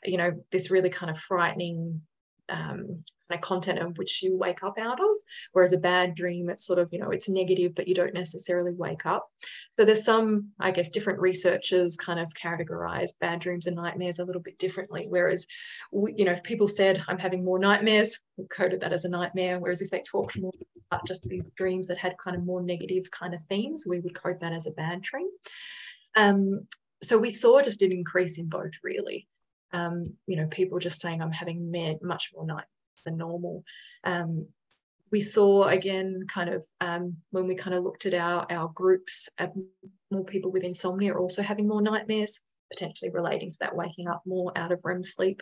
you know, this really kind of frightening um, kind of content of which you wake up out of. Whereas a bad dream, it's sort of, you know, it's negative, but you don't necessarily wake up. So there's some, I guess, different researchers kind of categorize bad dreams and nightmares a little bit differently. Whereas, you know, if people said, I'm having more nightmares, we coded that as a nightmare. Whereas if they talked more about just these dreams that had kind of more negative kind of themes, we would code that as a bad dream. Um, so we saw just an increase in both really um, you know, people just saying I'm having much more nights than normal. Um, we saw again, kind of um, when we kind of looked at our our groups, uh, more people with insomnia are also having more nightmares, potentially relating to that waking up more out of REM sleep.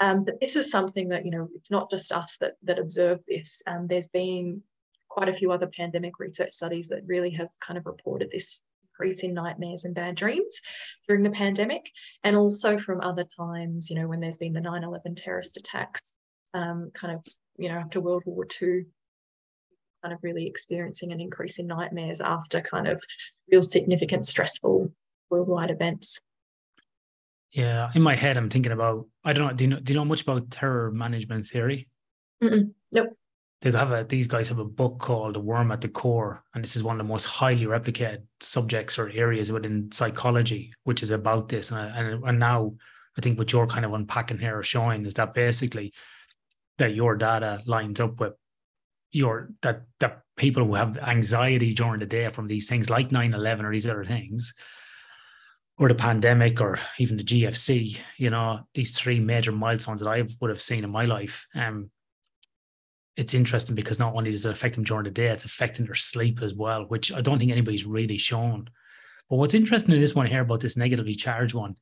Um, but this is something that you know, it's not just us that that observe this. Um, there's been quite a few other pandemic research studies that really have kind of reported this increase in nightmares and bad dreams during the pandemic, and also from other times, you know, when there's been the 9 11 terrorist attacks, um, kind of, you know, after World War II, kind of really experiencing an increase in nightmares after kind of real significant, stressful worldwide events. Yeah, in my head, I'm thinking about. I don't know. Do you know? Do you know much about terror management theory? Mm-mm, nope they have a these guys have a book called The Worm at the Core, and this is one of the most highly replicated subjects or areas within psychology, which is about this. And, and, and now I think what you're kind of unpacking here or showing is that basically that your data lines up with your that that people who have anxiety during the day from these things like 9-11 or these other things or the pandemic or even the GFC, you know, these three major milestones that I would have seen in my life. Um, it's interesting because not only does it affect them during the day, it's affecting their sleep as well, which I don't think anybody's really shown. But what's interesting in this one here about this negatively charged one,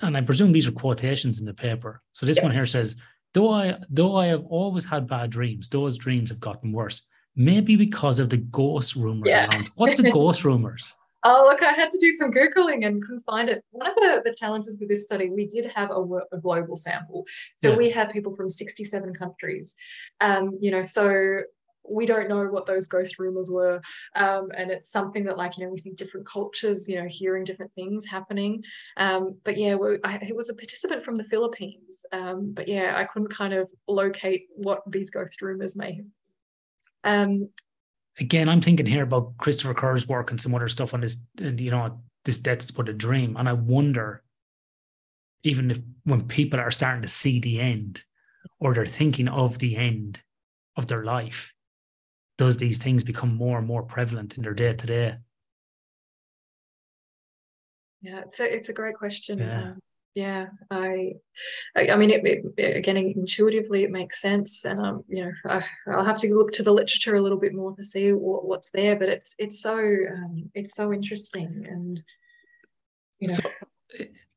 and I presume these are quotations in the paper. So this yeah. one here says, though I though I have always had bad dreams, those dreams have gotten worse. Maybe because of the ghost rumors yeah. around. What's the ghost rumors? Oh, look, I had to do some Googling and couldn't find it. One of the, the challenges with this study, we did have a, a global sample. So yeah. we have people from 67 countries. Um, you know, so we don't know what those ghost rumors were. Um, and it's something that, like, you know, we think different cultures, you know, hearing different things happening. Um, but yeah, I, it was a participant from the Philippines. Um, but yeah, I couldn't kind of locate what these ghost rumors may have. Again, I'm thinking here about Christopher Kerr's work and some other stuff on this, and you know, this death's but a dream. And I wonder, even if when people are starting to see the end or they're thinking of the end of their life, does these things become more and more prevalent in their day to day? Yeah, it's a it's a great question. Yeah. Um, yeah i i, mean it, it, again intuitively it makes sense and um you know I, will have to look to the literature a little bit more to see what, what's there but it's it's so um, it's so interesting and you know so,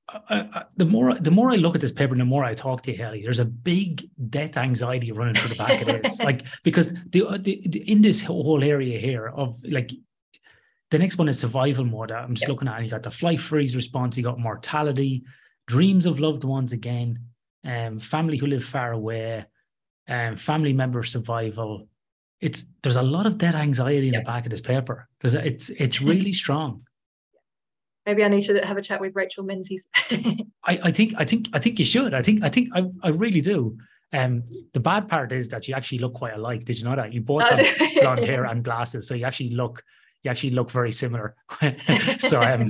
I, I, the more the more I look at this paper, the more I talk to you, Hailey. There's a big death anxiety running through the back of this, like because the, the, the, in this whole area here of like the next one is survival mode. I'm just yep. looking at. and You got the flight freeze response. You got mortality dreams of loved ones again, um, family who live far away, um, family member survival. It's there's a lot of dead anxiety in yep. the back of this paper. There's a, it's it's really strong. Maybe I need to have a chat with Rachel Menzies. I, I think I think I think you should. I think I think I, I really do. Um, the bad part is that you actually look quite alike. Did you know that? You both oh, have blonde hair and glasses, so you actually look you actually look very similar. so um,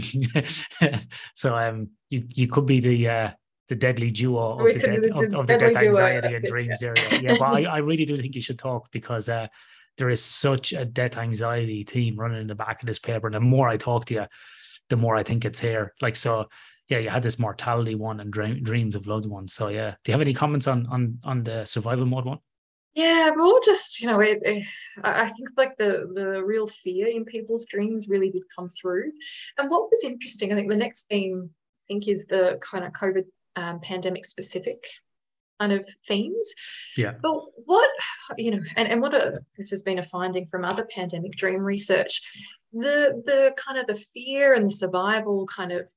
so um, you you could be the uh, the deadly duo of the, dead, the, of, of the death anxiety and dreams yeah. area. Yeah, but I, I really do think you should talk because uh, there is such a death anxiety team running in the back of this paper. And the more I talk to you, the more I think it's here. Like so, yeah, you had this mortality one and dream, dreams of loved ones. So yeah, do you have any comments on on on the survival mode one? Yeah, more just you know, it, it, I think like the the real fear in people's dreams really did come through. And what was interesting, I think the next theme think is the kind of COVID um, pandemic specific kind of themes. Yeah. But what you know, and and what a, this has been a finding from other pandemic dream research, the the kind of the fear and the survival kind of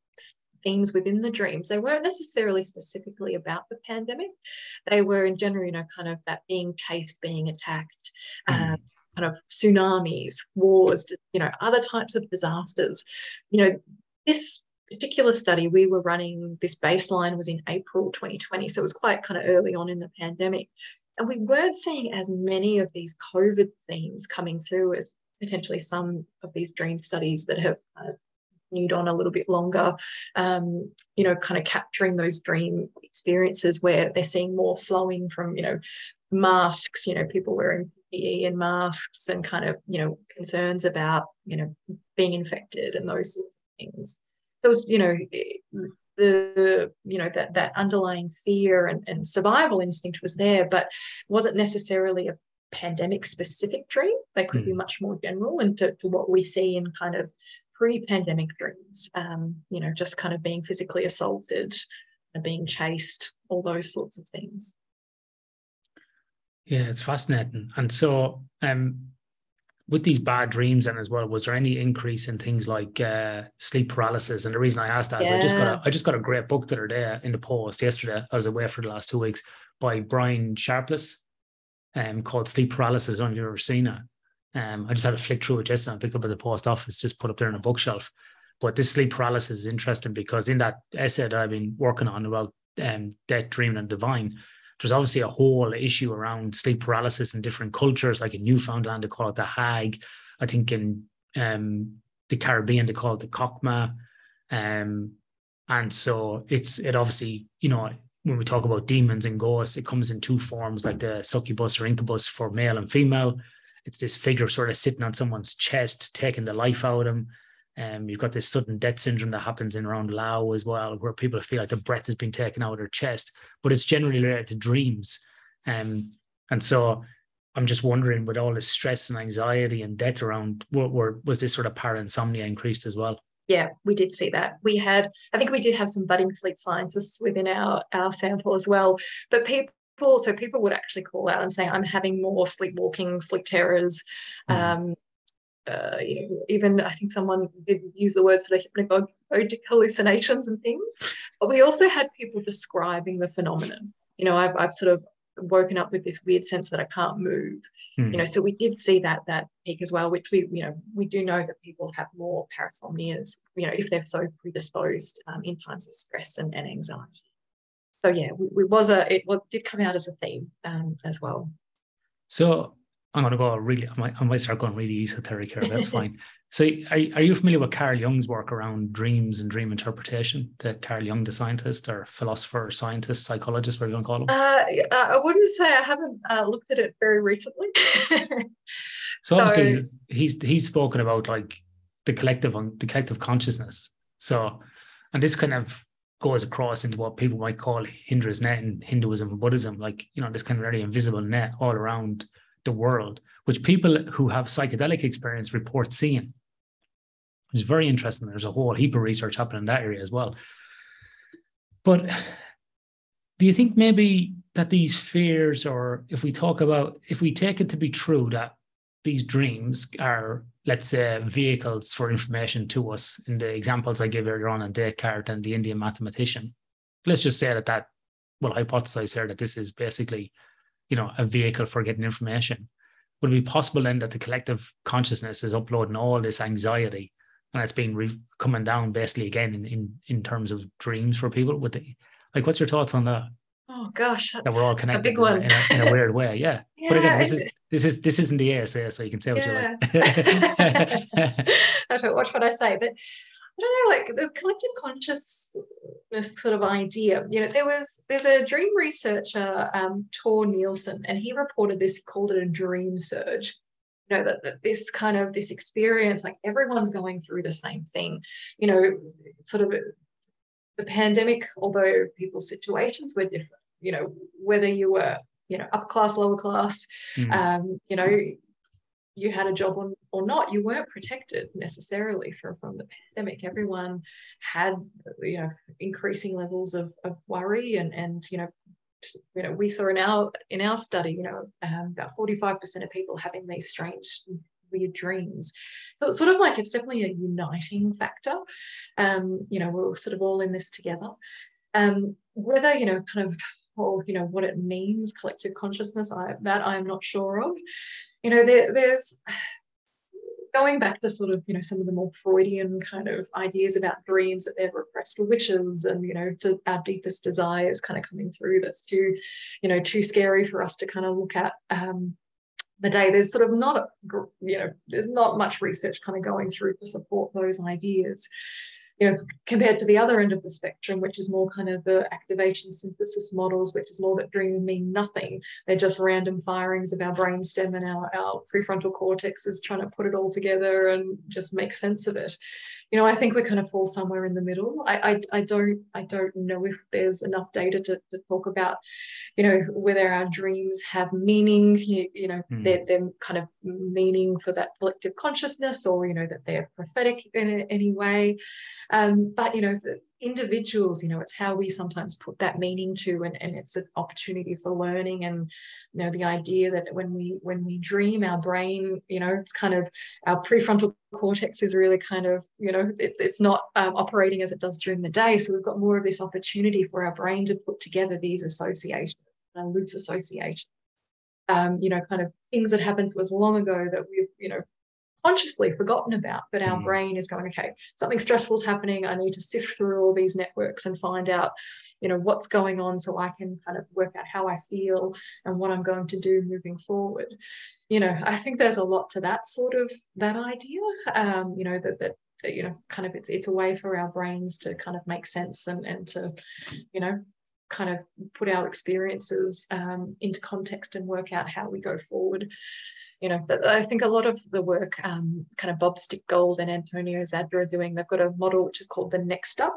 themes within the dreams. They weren't necessarily specifically about the pandemic. They were in general, you know, kind of that being chased, being attacked, mm. um, kind of tsunamis, wars, you know, other types of disasters. You know, this particular study we were running, this baseline was in April 2020. So it was quite kind of early on in the pandemic. And we weren't seeing as many of these COVID themes coming through as potentially some of these dream studies that have uh, continued on a little bit longer, um, you know, kind of capturing those dream experiences where they're seeing more flowing from, you know, masks, you know, people wearing PPE and masks and kind of, you know, concerns about, you know, being infected and those sort of things. It was, you know, the you know that that underlying fear and, and survival instinct was there, but wasn't necessarily a pandemic specific dream. They could mm. be hmm. much more general and to, to, what we see in kind of pre-pandemic dreams um, you know just kind of being physically assaulted and being chased all those sorts of things yeah it's fascinating and so um with these bad dreams and as well, was there any increase in things like uh, sleep paralysis? And the reason I asked that yeah. is I just got a, I just got a great book the other day in the post yesterday. I was away for the last two weeks by Brian Sharpless, um, called Sleep Paralysis on Your Ursina. Um, I just had a flick through it yesterday. I picked up at the post office, just put up there in a bookshelf. But this sleep paralysis is interesting because in that essay that I've been working on about um, death, dreaming, and divine, there's obviously a whole issue around sleep paralysis in different cultures. Like in Newfoundland, they call it the hag. I think in um, the Caribbean, they call it the cockma. Um, and so it's it obviously, you know, when we talk about demons and ghosts, it comes in two forms, like the succubus or incubus for male and female. It's this figure sort of sitting on someone's chest, taking the life out of them. Um, you've got this sudden death syndrome that happens in around Lao as well, where people feel like the breath has been taken out of their chest, but it's generally related to dreams. Um, and so I'm just wondering, with all this stress and anxiety and death around, were, were, was this sort of parasomnia increased as well? Yeah, we did see that. We had, I think we did have some budding sleep scientists within our, our sample as well, but people so people would actually call out and say, I'm having more sleepwalking, sleep terrors, mm. um, uh, you know, even I think someone did use the word sort of hypnagogic hallucinations and things. But we also had people describing the phenomenon. You know, I've, I've sort of woken up with this weird sense that I can't move. Hmm. You know, so we did see that that peak as well, which we, you know, we do know that people have more parasomnias, you know, if they're so predisposed um, in times of stress and, and anxiety. So yeah, we, we was a it was did come out as a theme um, as well. So I'm going to go really, I might, I might start going really esoteric here. That's fine. So, are, are you familiar with Carl Jung's work around dreams and dream interpretation? The Carl Jung, the scientist or philosopher, or scientist, psychologist, whatever you want to call him? Uh, I wouldn't say I haven't uh, looked at it very recently. so, obviously, so, he's he's spoken about like the collective on the collective consciousness. So, and this kind of goes across into what people might call Indra's net in Hinduism and Buddhism, like you know this kind of very invisible net all around the world, which people who have psychedelic experience report seeing. It's very interesting. There's a whole heap of research happening in that area as well. But do you think maybe that these fears, or if we talk about, if we take it to be true that these dreams are, let's say, vehicles for information to us in the examples I gave earlier on in Descartes and the Indian mathematician, let's just say that that, well, hypothesize here that this is basically you know a vehicle for getting information would it be possible then that the collective consciousness is uploading all this anxiety and it's being re- coming down basically again in, in in terms of dreams for people with the like what's your thoughts on that oh gosh that we're all connected a big one in, a, in a weird way yeah. yeah. but again this is this is this isn't the ASA so you can say what yeah. you like I don't watch what I say but I don't know, like the collective consciousness sort of idea. You know, there was there's a dream researcher, um, Tor Nielsen, and he reported this. He called it a dream surge. You know that, that this kind of this experience, like everyone's going through the same thing. You know, sort of the pandemic, although people's situations were different. You know, whether you were you know upper class, lower class, mm. um, you know, you had a job or, or not, you weren't protected necessarily from, from the pandemic. Everyone had, you know, increasing levels of, of worry and, and, you know, you know, we saw in our in our study, you know, um, about 45% of people having these strange weird dreams. So it's sort of like it's definitely a uniting factor. Um, you know, we're sort of all in this together. Um, whether, you know, kind of or you know what it means collective consciousness I, that i'm not sure of you know, there, there's going back to sort of, you know, some of the more Freudian kind of ideas about dreams that they're repressed wishes and, you know, to our deepest desires kind of coming through that's too, you know, too scary for us to kind of look at. Um, the day there's sort of not a, you know there's not much research kind of going through to support those ideas you know, compared to the other end of the spectrum, which is more kind of the activation synthesis models, which is more that dreams mean nothing. They're just random firings of our brainstem and our, our prefrontal cortex is trying to put it all together and just make sense of it. You know, I think we kind of fall somewhere in the middle. I, I, I don't I don't know if there's enough data to, to talk about, you know, whether our dreams have meaning, you, you know, mm. they're, they're kind of meaning for that collective consciousness or, you know, that they're prophetic in any way. Um, but you know, individuals you know it's how we sometimes put that meaning to and, and it's an opportunity for learning and you know the idea that when we when we dream our brain you know it's kind of our prefrontal cortex is really kind of you know it's, it's not um, operating as it does during the day. So we've got more of this opportunity for our brain to put together these associations uh, loose associations. Um, you know kind of things that happened to us long ago that we've you know consciously forgotten about, but our mm. brain is going, okay, something stressful is happening. I need to sift through all these networks and find out, you know, what's going on so I can kind of work out how I feel and what I'm going to do moving forward. You know, I think there's a lot to that sort of that idea. Um, you know, that that you know, kind of it's it's a way for our brains to kind of make sense and and to, you know, kind of put our experiences um, into context and work out how we go forward you know, I think a lot of the work, um, kind of Bob Stickgold and Antonio Zadra are doing, they've got a model which is called the NEXTUP.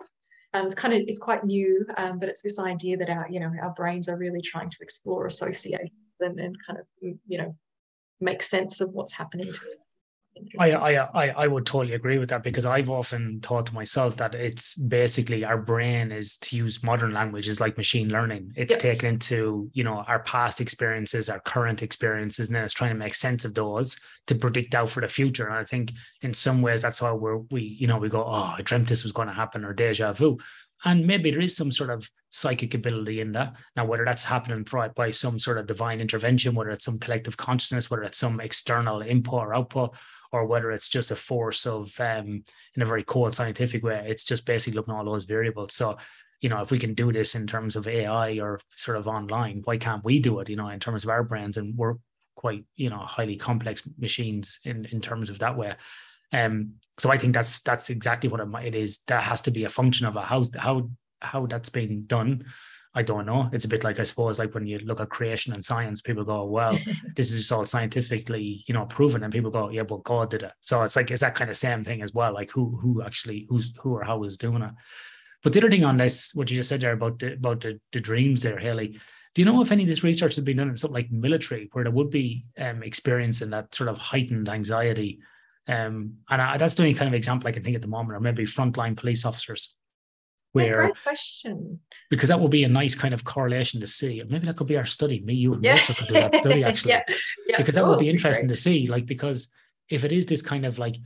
Um, it's kind of it's quite new, um, but it's this idea that our you know our brains are really trying to explore associations and, and kind of you know make sense of what's happening to us. I, I I I would totally agree with that because I've often thought to myself that it's basically our brain is to use modern language is like machine learning. It's yes. taken into you know our past experiences, our current experiences, and then it's trying to make sense of those to predict out for the future. And I think in some ways that's how we're we you know we go oh I dreamt this was going to happen or deja vu. And maybe there is some sort of psychic ability in that. Now, whether that's happening by some sort of divine intervention, whether it's some collective consciousness, whether it's some external input or output, or whether it's just a force of, um, in a very cold scientific way, it's just basically looking at all those variables. So, you know, if we can do this in terms of AI or sort of online, why can't we do it, you know, in terms of our brains? And we're quite, you know, highly complex machines in, in terms of that way. Um, so I think that's that's exactly what it is. That has to be a function of a how how how that's being done I don't know. It's a bit like I suppose like when you look at creation and science, people go, "Well, this is just all scientifically, you know, proven," and people go, "Yeah, but God did it." So it's like it's that kind of same thing as well. Like who who actually who's who or how is doing it. But the other thing on this, what you just said there about the, about the, the dreams there, Hailey. Do you know if any of this research has been done in something like military, where there would be um, experiencing that sort of heightened anxiety? Um, and I, that's the only kind of example I can think at the moment, or maybe frontline police officers where great question because that would be a nice kind of correlation to see maybe that could be our study me you and yeah. could do that study actually yeah. Yeah. because that oh, would be interesting to see like because if it is this kind of like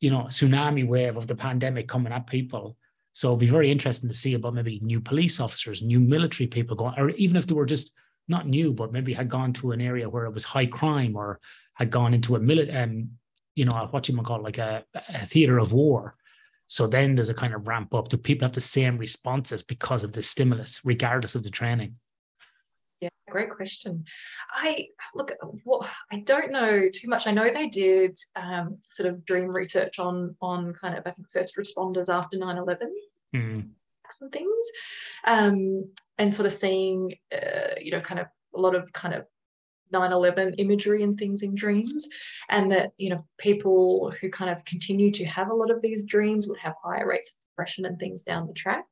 you know tsunami wave of the pandemic coming at people so it'd be very interesting to see about maybe new police officers new military people going or even if they were just not new but maybe had gone to an area where it was high crime or had gone into a military um, you know what you might call like a, a theater of war so then there's a kind of ramp up. Do people have the same responses because of the stimulus, regardless of the training? Yeah, great question. I look, what I don't know too much. I know they did um, sort of dream research on on kind of I think first responders after 9-11 mm. some things, um, and sort of seeing uh, you know kind of a lot of kind of 9-11 imagery and things in dreams and that you know people who kind of continue to have a lot of these dreams would have higher rates of depression and things down the track.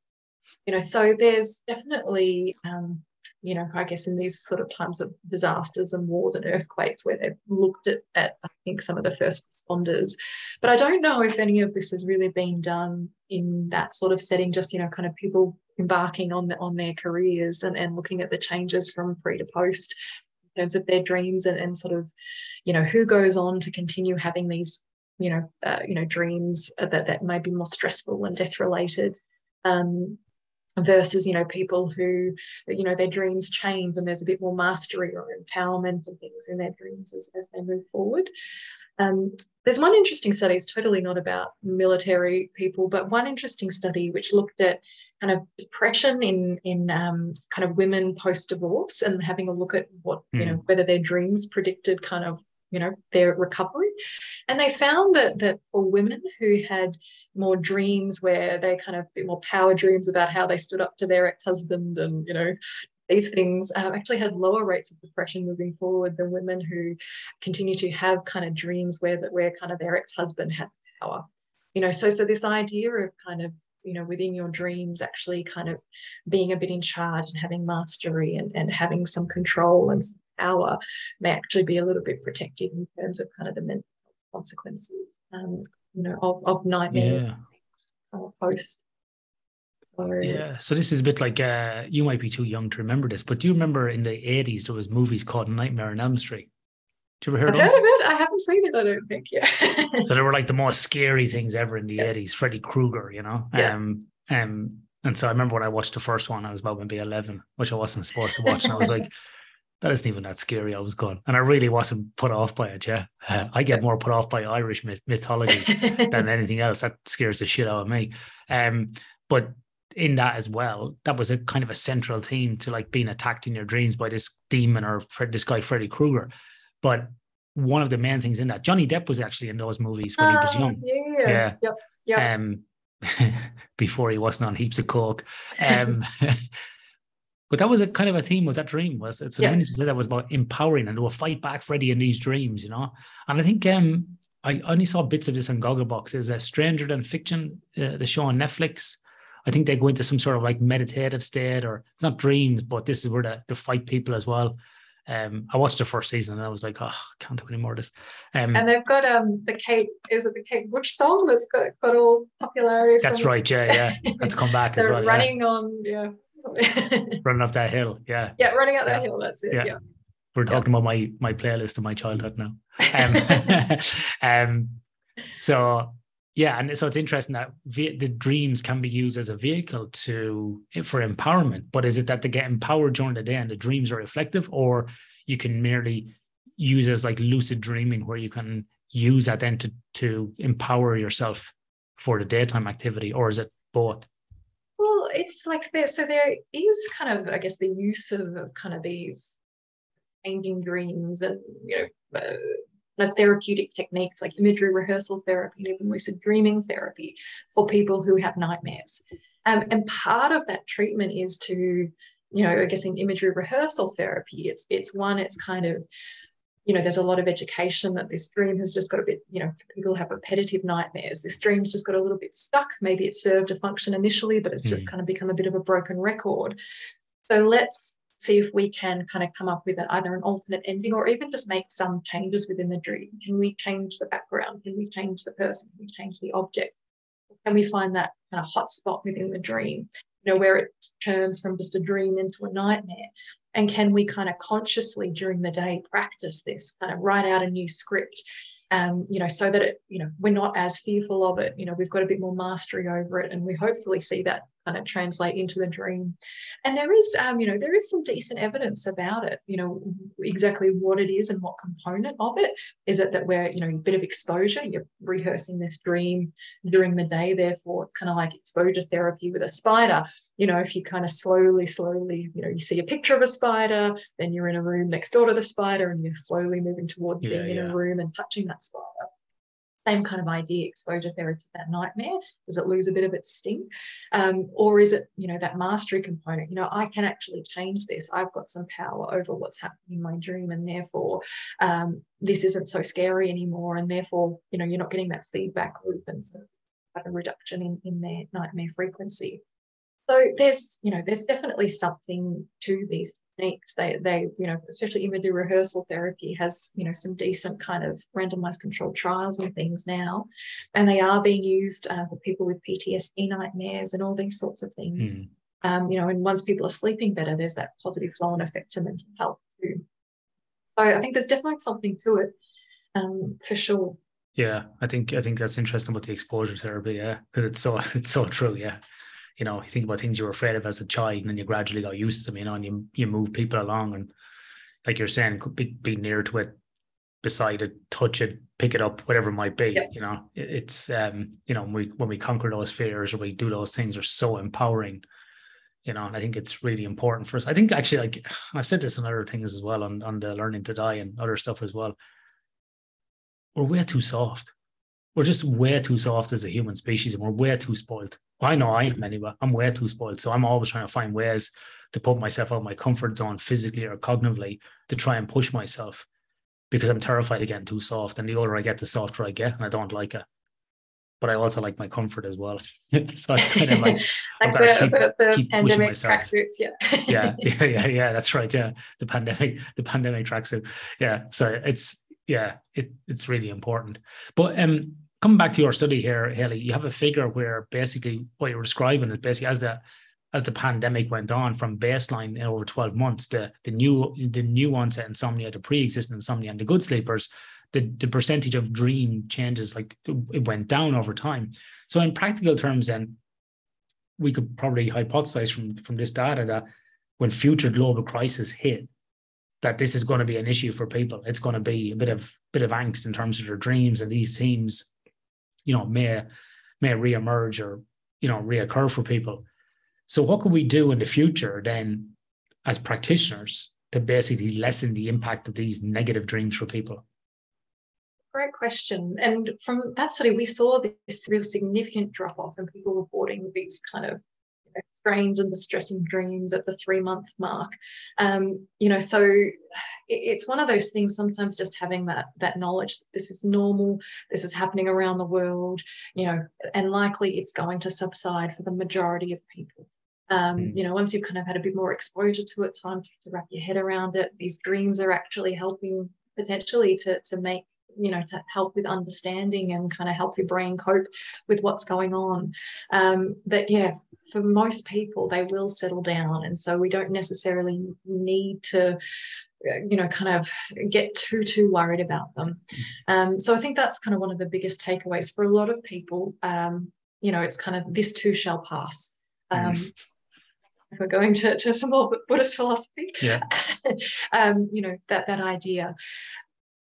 You know so there's definitely um, you know i guess in these sort of times of disasters and wars and earthquakes where they've looked at, at i think some of the first responders. But i don't know if any of this has really been done in that sort of setting just you know kind of people embarking on the, on their careers and, and looking at the changes from pre to post terms of their dreams and, and sort of, you know, who goes on to continue having these, you know, uh, you know, dreams that, that may be more stressful and death related. Um, versus you know people who you know their dreams change and there's a bit more mastery or empowerment and things in their dreams as, as they move forward um, there's one interesting study it's totally not about military people but one interesting study which looked at kind of depression in in um, kind of women post divorce and having a look at what mm. you know hmm. whether their dreams predicted kind of you know their recovery and they found that that for women who had more dreams where they kind of bit more power dreams about how they stood up to their ex-husband and you know these things uh, actually had lower rates of depression moving forward than women who continue to have kind of dreams where that where kind of their ex-husband had power you know so so this idea of kind of you know within your dreams actually kind of being a bit in charge and having mastery and, and having some control and some power may actually be a little bit protective in terms of kind of the mental consequences um, you know of, of nightmares yeah. post So, yeah. So this is a bit like uh, you might be too young to remember this, but do you remember in the eighties there was movies called Nightmare on Elm Street? Do you ever I've of it. I haven't seen it. I don't think. Yeah. so they were like the most scary things ever in the Yeah. eighties. Freddy Krueger, you know. Yeah. Um, um, and so I remember when I watched the first one, I was about maybe eleven, which I wasn't supposed to watch, and I was like, "That isn't even that scary." I was gone, and I really wasn't put off by it. Yeah, Uh, I get more put off by Irish myth- mythology than anything else. That scares the shit out of me. Um, but in that as well, that was a kind of a central theme to like being attacked in your dreams by this demon or Fred, this guy Freddy Krueger. But one of the main things in that, Johnny Depp was actually in those movies when he was Ah, young. Yeah. Yeah. Yep. Yep. Um, before he wasn't on heaps of coke. Um, but that was a kind of a theme of that dream was it? So Yeah. said that was about empowering and to fight back Freddy in these dreams, you know. And I think um, I only saw bits of this on Gogglebox. Is a Stranger Than Fiction, uh, the show on Netflix. I think they go into some sort of like meditative state, or it's not dreams, but this is where they, they fight people as well. Um, I watched the first season and I was like, oh, I can't do any more of this. Um, and they've got um the Kate is it the Kate Bush song that's got got all popularity. that's from- right, yeah, yeah. That's come back as well. yeah. running on yeah. running up that hill. Yeah, yeah, running up that hill. That's it. Yeah. Yeah. we're talking about my my playlist of my childhood now. Um, um, so yeah, and so it's interesting that ve- the dreams can be used as a vehicle to for empowerment. But is it that they get empowered during the day and the dreams are reflective, or you can merely use as like lucid dreaming, where you can use that then to to empower yourself for the daytime activity, or is it both? Well, it's like there. So there is kind of, I guess, the use of, of kind of these changing dreams and you know, uh, of therapeutic techniques like imagery rehearsal therapy and even lucid dreaming therapy for people who have nightmares. Um, and part of that treatment is to, you know, I guess in imagery rehearsal therapy, it's it's one, it's kind of you know, there's a lot of education that this dream has just got a bit, you know, people have repetitive nightmares. This dream's just got a little bit stuck. Maybe it served a function initially, but it's just kind of become a bit of a broken record. So let's see if we can kind of come up with either an alternate ending or even just make some changes within the dream. Can we change the background? Can we change the person? Can we change the object? Can we find that kind of hot spot within the dream, you know, where it turns from just a dream into a nightmare? And can we kind of consciously during the day practice this, kind of write out a new script, um, you know, so that it, you know, we're not as fearful of it. You know, we've got a bit more mastery over it, and we hopefully see that kind of translate into the dream. And there is, um, you know, there is some decent evidence about it. You know, exactly what it is and what component of it is it that we're, you know, a bit of exposure. You're rehearsing this dream during the day, therefore it's kind of like exposure therapy with a spider you know, if you kind of slowly, slowly, you know, you see a picture of a spider, then you're in a room next door to the spider and you're slowly moving towards Yeah, being in a room and touching that spider. Same kind of idea, exposure therapy that nightmare. Does it lose a bit of its sting? Um, or is it, you know, that mastery component? You know, I can actually change this. I've got some power over what's happening in my dream, and therefore um, this isn't so scary anymore. And therefore, you know, you're not getting that feedback loop and so a reduction in, in their nightmare frequency. So there's, you know, there's definitely something to these techniques. They, they, you know, especially imagery rehearsal therapy has, you know, some decent kind of randomized controlled trials and things now, and they are being used uh, for people with PTSD nightmares and all these sorts of things. Hmm. Um, you know, and once people are sleeping better, there's that positive flow and effect to mental health too. So I think there's definitely something to it, um, for sure. Yeah, I think I think that's interesting about the exposure therapy. Yeah, because it's so it's so true. Yeah, you know, you think about things you were afraid of as a child, and then you gradually got used to them. You know, and you you move people along, and like you're saying, could be be near to it, beside it, touch it, pick it up, whatever it might be. Yep. You know, It- it's um, you know, when we when we conquer those fears or we do those things, are so empowering. You know, and I think it's really important for us. I think actually, like I've said this on other things as well, on on the learning to die and other stuff as well we're way too soft. We're just way too soft as a human species and we're way too spoiled. I know I am anyway. I'm way too spoiled. So I'm always trying to find ways to put myself out of my comfort zone physically or cognitively to try and push myself because I'm terrified of getting too soft. And the older I get, the softer I get. And I don't like it. But I also like my comfort as well. so it's kind of like, I've like the, keep- the, the keep pushing pandemic myself. tracksuits, yeah. yeah, yeah, yeah, yeah. That's right. Yeah. The pandemic, the pandemic tracksuit. Yeah. So it's, yeah, it, it's really important. But um, coming back to your study here, Hailey, you have a figure where basically what you're describing is basically as the as the pandemic went on from baseline in over 12 months, the the new the new onset insomnia, the pre-existing insomnia, and the good sleepers, the, the percentage of dream changes like it went down over time. So in practical terms, then we could probably hypothesize from from this data that when future global crisis hit, that this is going to be an issue for people. It's going to be a bit of bit of angst in terms of their dreams, and these themes, you know, may may reemerge or you know reoccur for people. So, what can we do in the future then, as practitioners, to basically lessen the impact of these negative dreams for people? Great question. And from that study, we saw this real significant drop off in people reporting these kind of strange and distressing dreams at the three month mark. Um, you know, so it's one of those things. Sometimes just having that that knowledge that this is normal, this is happening around the world. You know, and likely it's going to subside for the majority of people. Um, mm. You know, once you've kind of had a bit more exposure to it, time to wrap your head around it. These dreams are actually helping potentially to to make you know to help with understanding and kind of help your brain cope with what's going on. Um, that yeah for most people they will settle down. And so we don't necessarily need to you know kind of get too too worried about them. Um, so i think that's kind of one of the biggest takeaways. For a lot of people um, you know it's kind of this too shall pass. Um, mm. if we're going to, to some more buddhist philosophy yeah. um, you know that that idea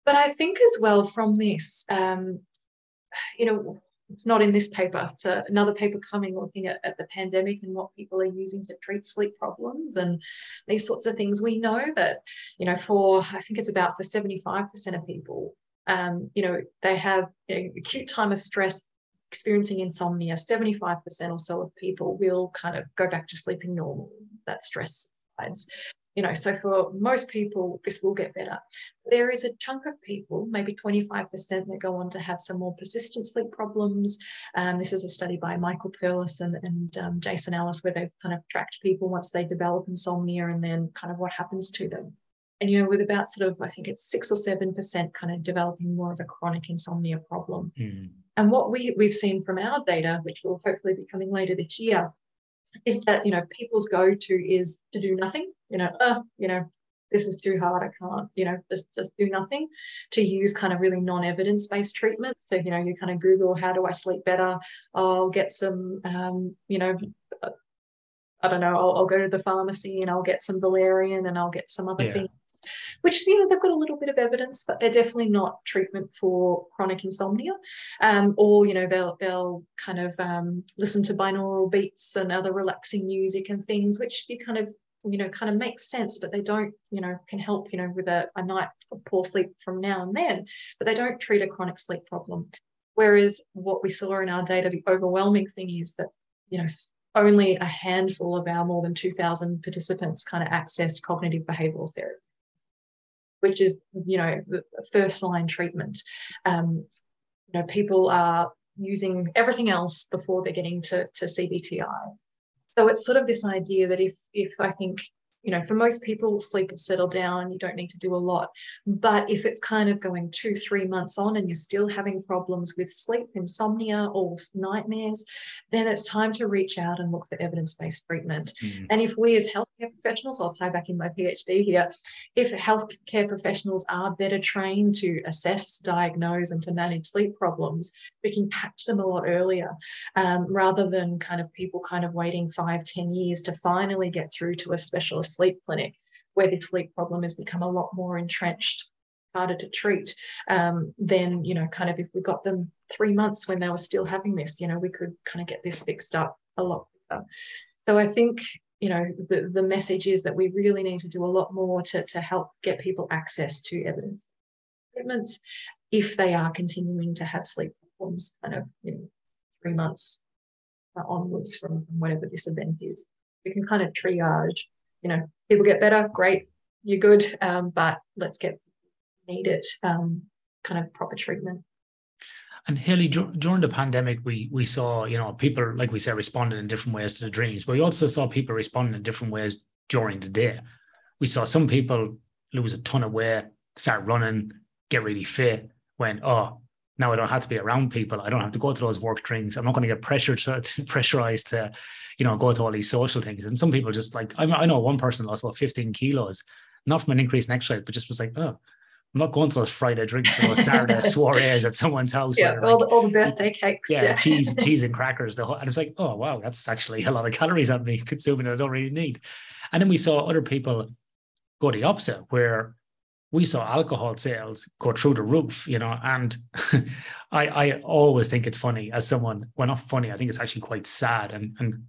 but I think as well from this, um, you know, it's not in this paper. It's another paper coming looking at, at, the pandemic and what people are using to treat sleep problems and these sorts of things. We know that, you know, for I think it's about for 75% of people, um, you know, they have you know, acute time of stress experiencing insomnia. 75% or so of people will kind of go back to sleeping normal. That stress subsides you know, so for most people, this will get better. There is a chunk of people, maybe 25%, that go on to have some more persistent sleep problems. Um, this is a study by Michael Perlis and, and um, Jason Ellis, where they've kind of tracked people once they develop insomnia and then kind of what happens to them. And, you know, with about sort of, I think it's six or 7% kind of developing more of a chronic insomnia problem. Mm. And what we, we've seen from our data, which will hopefully be coming later this year, is that you know people's go-to is to do nothing you know uh, you know this is too hard i can't you know just just do nothing to use kind of really non-evidence based treatment. So you know you kind of google how do i sleep better? I'll get some um, you know i don't know I'll, I'll, go to the pharmacy and i'll get some valerian and i'll get some other yeah. things which you know they've got a little bit of evidence, but they're definitely not treatment for chronic insomnia. Um, or you know they'll they'll kind of um, listen to binaural beats and other relaxing music and things, which you kind of you know kind of makes sense, but they don't you know can help you know with a, a night of poor sleep from now and then, but they don't treat a chronic sleep problem. Whereas what we saw in our data, the overwhelming thing is that you know only a handful of our more than 2,000 participants kind of accessed cognitive behavioral therapy which is you know first line treatment. Um, you know, people are using everything else before they're getting to, to CBTI. So it's sort of this idea that if if I think you know, for most people, sleep will settle down. You don't need to do a lot. But if it's kind of going two, three months on and you're still having problems with sleep, insomnia, or nightmares, then it's time to reach out and look for evidence based treatment. Mm. And if we as healthcare professionals, I'll tie back in my PhD here, if healthcare professionals are better trained to assess, diagnose, and to manage sleep problems, we can catch them a lot earlier um, rather than kind of people kind of waiting five, ten years to finally get through to a specialist sleep clinic where the sleep problem has become a lot more entrenched harder to treat um, then you know kind of if we got them three months when they were still having this you know we could kind of get this fixed up a lot better. so i think you know the, the message is that we really need to do a lot more to, to help get people access to evidence treatments if they are continuing to have sleep problems kind of you know three months onwards from whatever this event is we can kind of triage you know, people get better, great, you're good, um, but let's get needed um, kind of proper treatment. And Hailey, during the pandemic, we we saw you know people like we said responding in different ways to the dreams, but we also saw people responding in different ways during the day. We saw some people lose a ton of weight, start running, get really fit. When oh, now I don't have to be around people. I don't have to go to those work drinks. I'm not going to get pressured to, to pressurized to, you know, go to all these social things. And some people just like I, I know one person lost about 15 kilos, not from an increase in exercise, but just was like, oh, I'm not going to those Friday drinks or those Saturday soirees at someone's house. Yeah, all, like, the, all the birthday cakes. yeah, Yeah, cheese, cheese and crackers. The whole, and it's like, oh wow, that's actually a lot of calories I'm consuming that I don't really need. And then we saw other people go the opposite, where we saw alcohol sales go through the roof, you know. And I, I always think it's funny as someone, well, not funny, I think it's actually quite sad and, and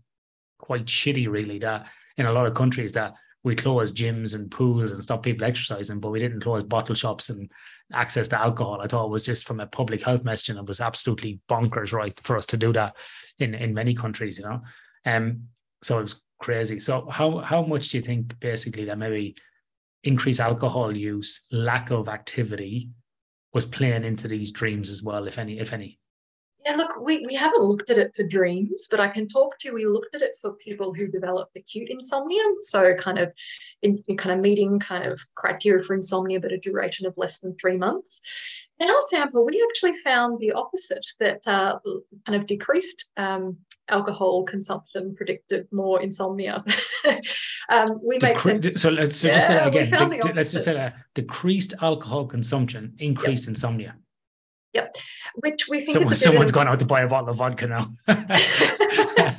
quite shitty, really, that in a lot of countries that we closed gyms and pools and stopped people exercising, but we didn't close bottle shops and access to alcohol. I thought it was just from a public health message, and it was absolutely bonkers, right, for us to do that in in many countries, you know. Um, so it was crazy. So how how much do you think basically that maybe increased alcohol use, lack of activity, was playing into these dreams as well, if any, if any? Yeah, look, we, we haven't looked at it for dreams, but I can talk to we looked at it for people who develop acute insomnia. So kind of in kind of meeting kind of criteria for insomnia, but a duration of less than three months. In our sample, we actually found the opposite that uh, kind of decreased um, alcohol consumption predicted more insomnia. um, we make sense. So let's so just say that again. De- let's just say that decreased alcohol consumption, increased insomnia. Yep. Which we think Someone, is a someone's gone out to buy a bottle of vodka now.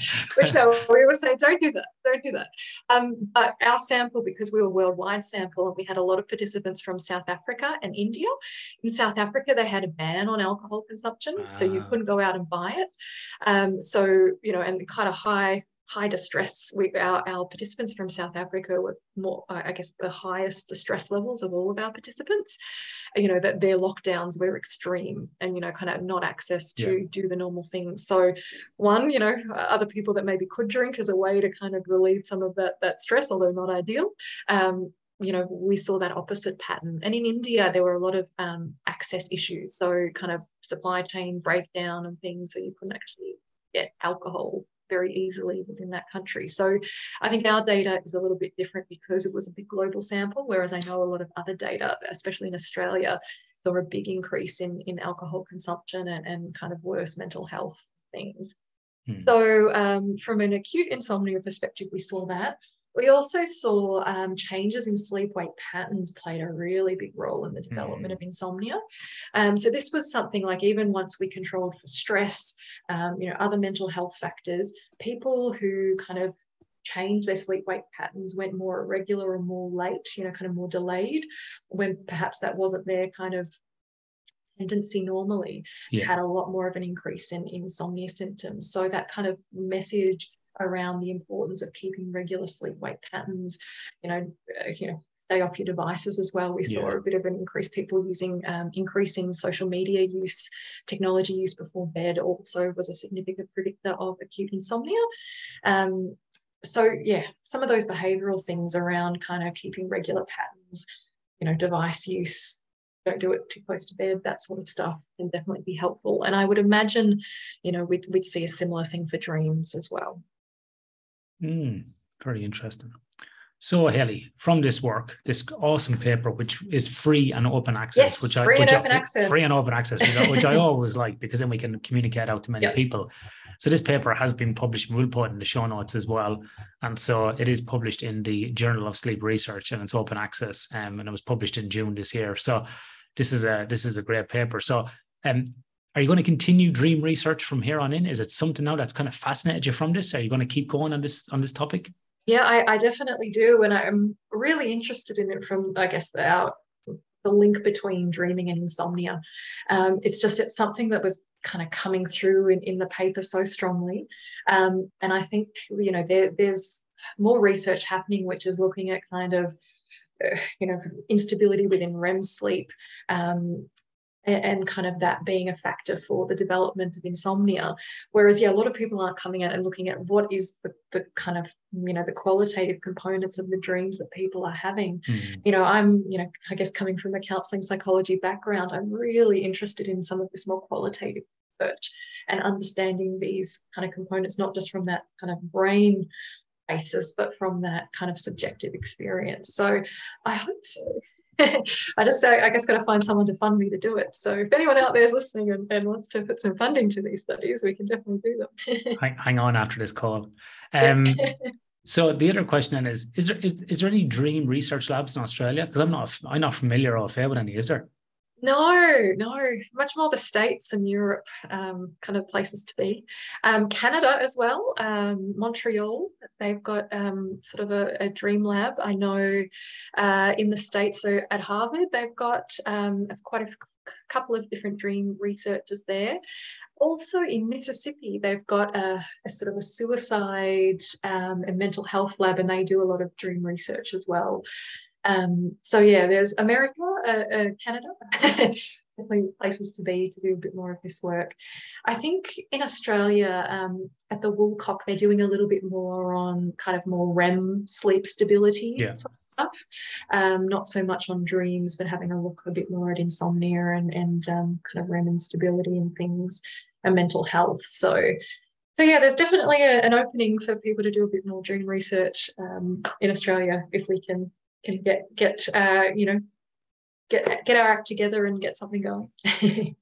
which no, we would say don't do that, don't do that. Um, but our sample, because we were a worldwide sample, and we had a lot of participants from South Africa and India. In South Africa, they had a ban on alcohol consumption, so you Ah. couldn't go out and buy it. Um, so you know, and kind of high high distress. We our, our participants from South Africa were more, I guess, the highest distress levels of all of our participants. You know that their lockdowns were extreme, and you know, kind of not access to do the normal things. So one, you know, other people that maybe could drink as a way to kind of relieve some of that that stress, although not ideal. Um, you know, we saw that opposite pattern. And in India, there were a lot of um, access issues, so kind of supply chain breakdown and things, so you couldn't actually get alcohol very easily within that country. So I think our data is a little bit different because it was a big global sample, whereas I know a lot of other data, especially in Australia, saw a big increase in, in alcohol consumption and, and kind of worse mental health things. Hmm. So um, from an acute insomnia perspective, we saw that. We also saw um, changes in sleep wake patterns played a really big role in the development Mm. of insomnia. Um, so this was something like even once we controlled for stress, um, you know, other mental health factors, people who kind of changed their sleep wake patterns went more irregular or more late, you know, kind of more delayed, when perhaps that wasn't their kind of tendency normally Yeah. had a lot more of an increase in insomnia symptoms. So that kind of message around the importance of keeping regular sleep wake patterns, you know, uh, you know, stay off your devices as well. We saw Yeah. a bit of an increase people using um, increasing social media use, technology use before bed also was a significant predictor of acute insomnia. Um, so yeah, some of those behavioural things around kind of keeping regular patterns, you know, device use, don't do it too close to bed, that sort of stuff can definitely be helpful. And I would imagine, you know, we'd, we'd see a similar thing for dreams as well. Mm, very interesting. So, Hailey, from this work, this awesome paper, which is free and open access, Yes, which I free and which I- open access. free and open access, which I, which I always like because then we can communicate out to many Yep. people. So, this paper has been published. We'll put in the show notes as well, and so it is published in the Journal of Sleep Research, and it's open access. Um, and it was published in June this year. So, this is a this is a great paper. So, um, are you going to continue dream research from here on in? Is it something now that's kind of fascinated you from this? Are you going to keep going on this on this topic? Yeah, I, I definitely do. And I'm really interested in it from, I guess, the, our, the link between dreaming and insomnia. Um, it's just it's something that was kind of coming through in, in the paper so strongly. Um, and I think, you know, there, there's more research happening, which is looking at kind of, uh, you know, instability within REM sleep. Um, and, and kind of that being a factor for the development of insomnia. Whereas, yeah, a lot of people aren't coming out and looking at what is the, the kind of, you know, the qualitative components of the dreams that people are having. Mm, You know, I'm, you know, I guess coming from a counseling psychology background, I'm really interested in some of this more qualitative research and understanding these kind of components, not just from that kind of brain basis, but from that kind of subjective experience. So I hope so. I just say I guess got to find someone to fund me to do it. So if anyone out there is listening and, and wants to put some funding to these studies, we can definitely do them. hang, hang, on after this call. Um, so the other question then is: Is there is, is there any dream research labs in Australia? Because I'm not I'm not familiar or fair with any. Is there? No, no, much more the States and Europe um, kind of places to be. Um, Canada as well, um, Montreal, they've got um, sort of a, a, dream lab. I know uh, in the States, so at Harvard, they've got um, quite a couple of different dream researchers there. Also in Mississippi, they've got a, a sort of a suicide um, and mental health lab, and they do a lot of dream research as well. Um, so yeah, there's America, uh, uh, Canada, definitely places to be to do a bit more of this work. I think in Australia, um, at the Woolcock, they're doing a little bit more on kind of more REM sleep stability yeah. sort of stuff. Um, not so much on dreams, but having a look a bit more at insomnia and, and um, kind of REM instability and things and mental health. So so yeah, there's definitely a, an opening for people to do a bit more dream research um, in Australia if we can can get get uh, you know get get our act together and get something going.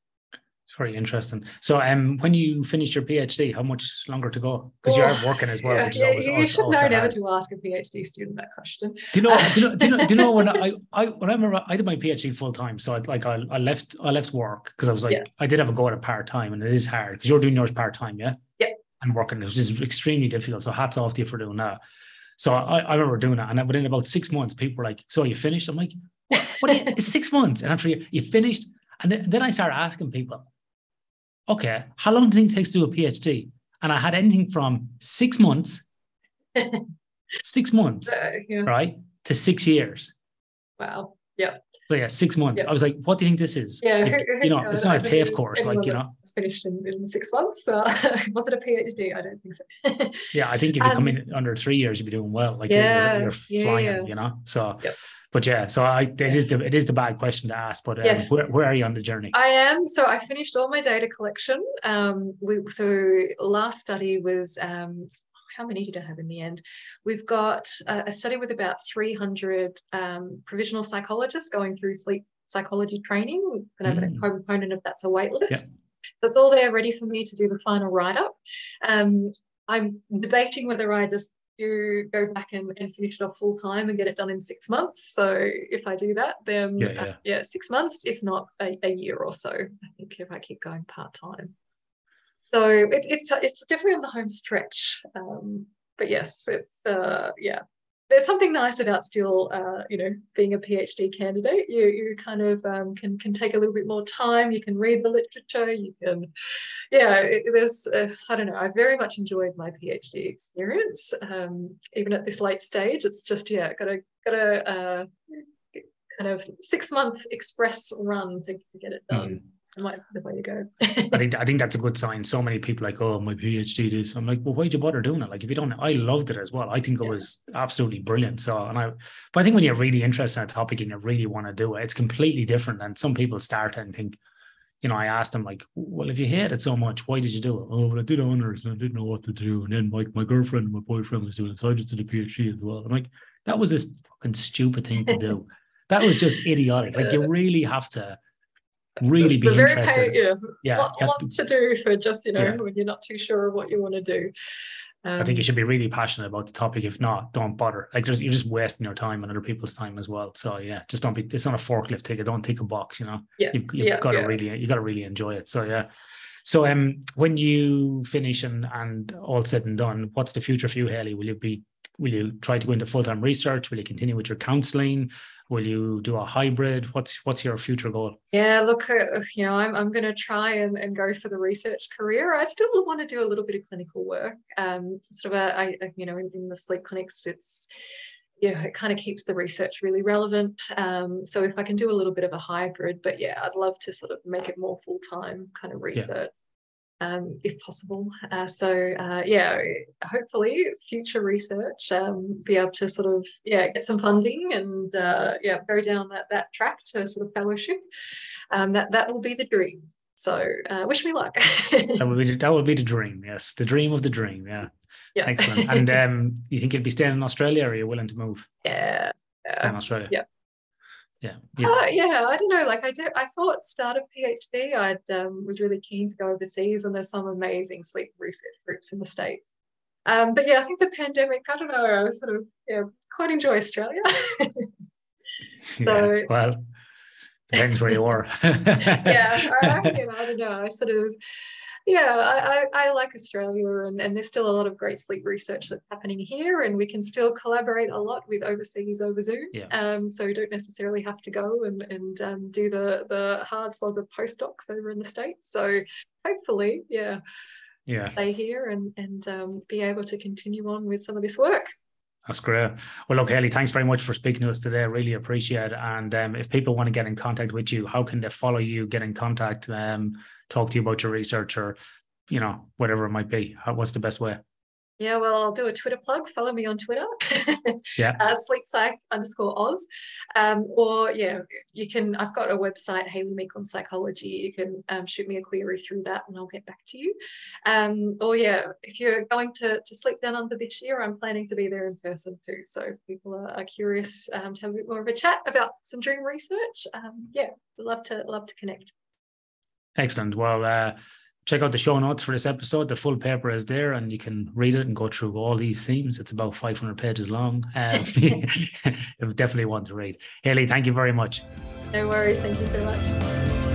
it's very interesting. So, um, when you finished your PhD, how much longer to go? Because oh, you're working as well. Yeah, yeah, always, you always, should know never to ask a PhD student that question. Do you know? do you know? Do you know? Do you know when I, I when I remember I did my PhD full time, so I like I, I left I left work because I was like yeah. I did have a go at it part time, and it is hard because you're doing yours part time, yeah. Yeah. And working, which is extremely difficult. So hats off to you for doing that. So I, I remember doing that, and within about six months, people were like, "So you finished?" I'm like, "What? what six months." And after you, you finished, and then, then I started asking people, "Okay, how long do you think it takes to do a PhD?" And I had anything from six months, six months, uh, yeah. right, to six years. Wow. Yeah. So yeah, six months. Yeah. I was like, what do you think this is? Yeah. Like, you know, it's not a TAFE course, like, you know. It's finished in, in six months. So was it a PhD? I don't think so. yeah, I think if you um, come in under three years, you'd be doing well. Like yeah, you're, you're flying, yeah. you know. So yep. but yeah, so I it yes. is the it is the bad question to ask. But um, yes. where, where are you on the journey? I am. So I finished all my data collection. Um, we so last study was um, how many did I have in the end? We've got a, a study with about 300 um, provisional psychologists going through sleep psychology training. And mm. a component of that's a waitlist. Yep. So it's all there ready for me to do the final write up. Um, I'm debating whether I just do go back and, and finish it off full time and get it done in six months. So if I do that, then yeah, yeah. Uh, yeah six months, if not a, a year or so. I think if I keep going part time. So it, it's it's definitely on the home stretch. Um, but yes, it's uh, yeah. There's something nice about still, uh, you know, being a PhD candidate. You you kind of um, can can take a little bit more time. You can read the literature. You can, yeah. It, there's uh, I don't know. I very much enjoyed my PhD experience. Um, even at this late stage, it's just yeah, gotta gotta uh, kind of six month express run to, to get it done. Mm might the way to go. I think I think that's a good sign. So many people like, oh, my PhD is. I'm like, well, why'd you bother doing it? Like, if you don't, I loved it as well. I think it yeah. was absolutely brilliant. So, and I, but I think when you're really interested in a topic and you really want to do it, it's completely different than some people start and think. You know, I asked them like, well, if you hate it so much, why did you do it? Oh, well, I did honors and I didn't know what to do. And then my, my girlfriend and my boyfriend was doing it, so I just did a PhD as well. I'm like, that was this fucking stupid thing to do. that was just idiotic. Like, you really have to really be interested. Pay, yeah, yeah, lot, lot to, to, do for just you know yeah. when you're not too sure of what you want to do. Um, I think you um, should be really passionate about the topic. If not, don't bother. Like you're just wasting your time and other people's time as well. So yeah, just don't be. It's not a forklift ticket. Don't take a box. You know. Yeah. You've, you've yeah, got to yeah. really. You got to really enjoy it. So yeah. So um, when you finish and and all said and done, what's the future for you, Hailey? Will you be will you try to go into full time research? Will you continue with your counselling? Will you do a hybrid? What's what's your future goal? Yeah, look, uh, you know, I'm, I'm going to try and, and go for the research career. I still want to do a little bit of clinical work. Um, sort of a, I, you know, in, in the sleep clinics, it's you know, it kind of keeps the research really relevant. Um, so if I can do a little bit of a hybrid, but yeah, I'd love to sort of make it more full time kind of research um, if possible. Uh, so uh, yeah, hopefully future research, um, be able to sort of yeah get some funding and uh, yeah go down that that track to sort of fellowship. Um, that that will be the dream. So uh, wish me luck. that would be that would be the dream. Yes, the dream of the dream. Yeah. Yeah. Excellent. And um, you think you'll be staying in Australia, or are you willing to move? Yeah. Stay in Australia. Yeah. Yeah. Yeah. Uh, yeah. I don't know. Like I did, I thought start a PhD, I um, was really keen to go overseas, and there's some amazing sleep research groups in the state. Um, but yeah, I think the pandemic. I don't know. I was sort of yeah, quite enjoy Australia. so yeah, well, depends where you are. yeah, I, I, I don't know. I sort of yeah, I, I, I, like Australia, and, and there's still a lot of great sleep research that's happening here, and we can still collaborate a lot with overseas over Zoom. Yeah. Um, so we don't necessarily have to go and and um, do the the hard slog of postdocs over in the states. So hopefully, yeah, yeah, stay here and and um, be able to continue on with some of this work. That's great. Well, look, Hailey, thanks very much for speaking to us today. I really appreciate it. And um, if people want to get in contact with you, how can they follow you, get in contact? Um, talk to you about your research or you know whatever it might be what's the best way yeah, well, I'll do a Twitter plug. Follow me on Twitter. yeah. Uh, sleep psych underscore Oz. Um, or yeah, you can. I've got a website, Hailey Meaklim Psychology. You can um, shoot me a query through that, and I'll get back to you. Um, or yeah, if you're going to to Sleep DownUnder this year, I'm planning to be there in person too. So if people are, are curious um, to have a bit more of a chat about some dream research. Um, yeah, love to love to connect. Excellent. Well, uh, check out the show notes for this episode. The full paper is there, and you can read it and go through all these themes. It's about 500 pages long. Um, definitely one to read. Hailey, thank you very much. No worries. Thank you so much.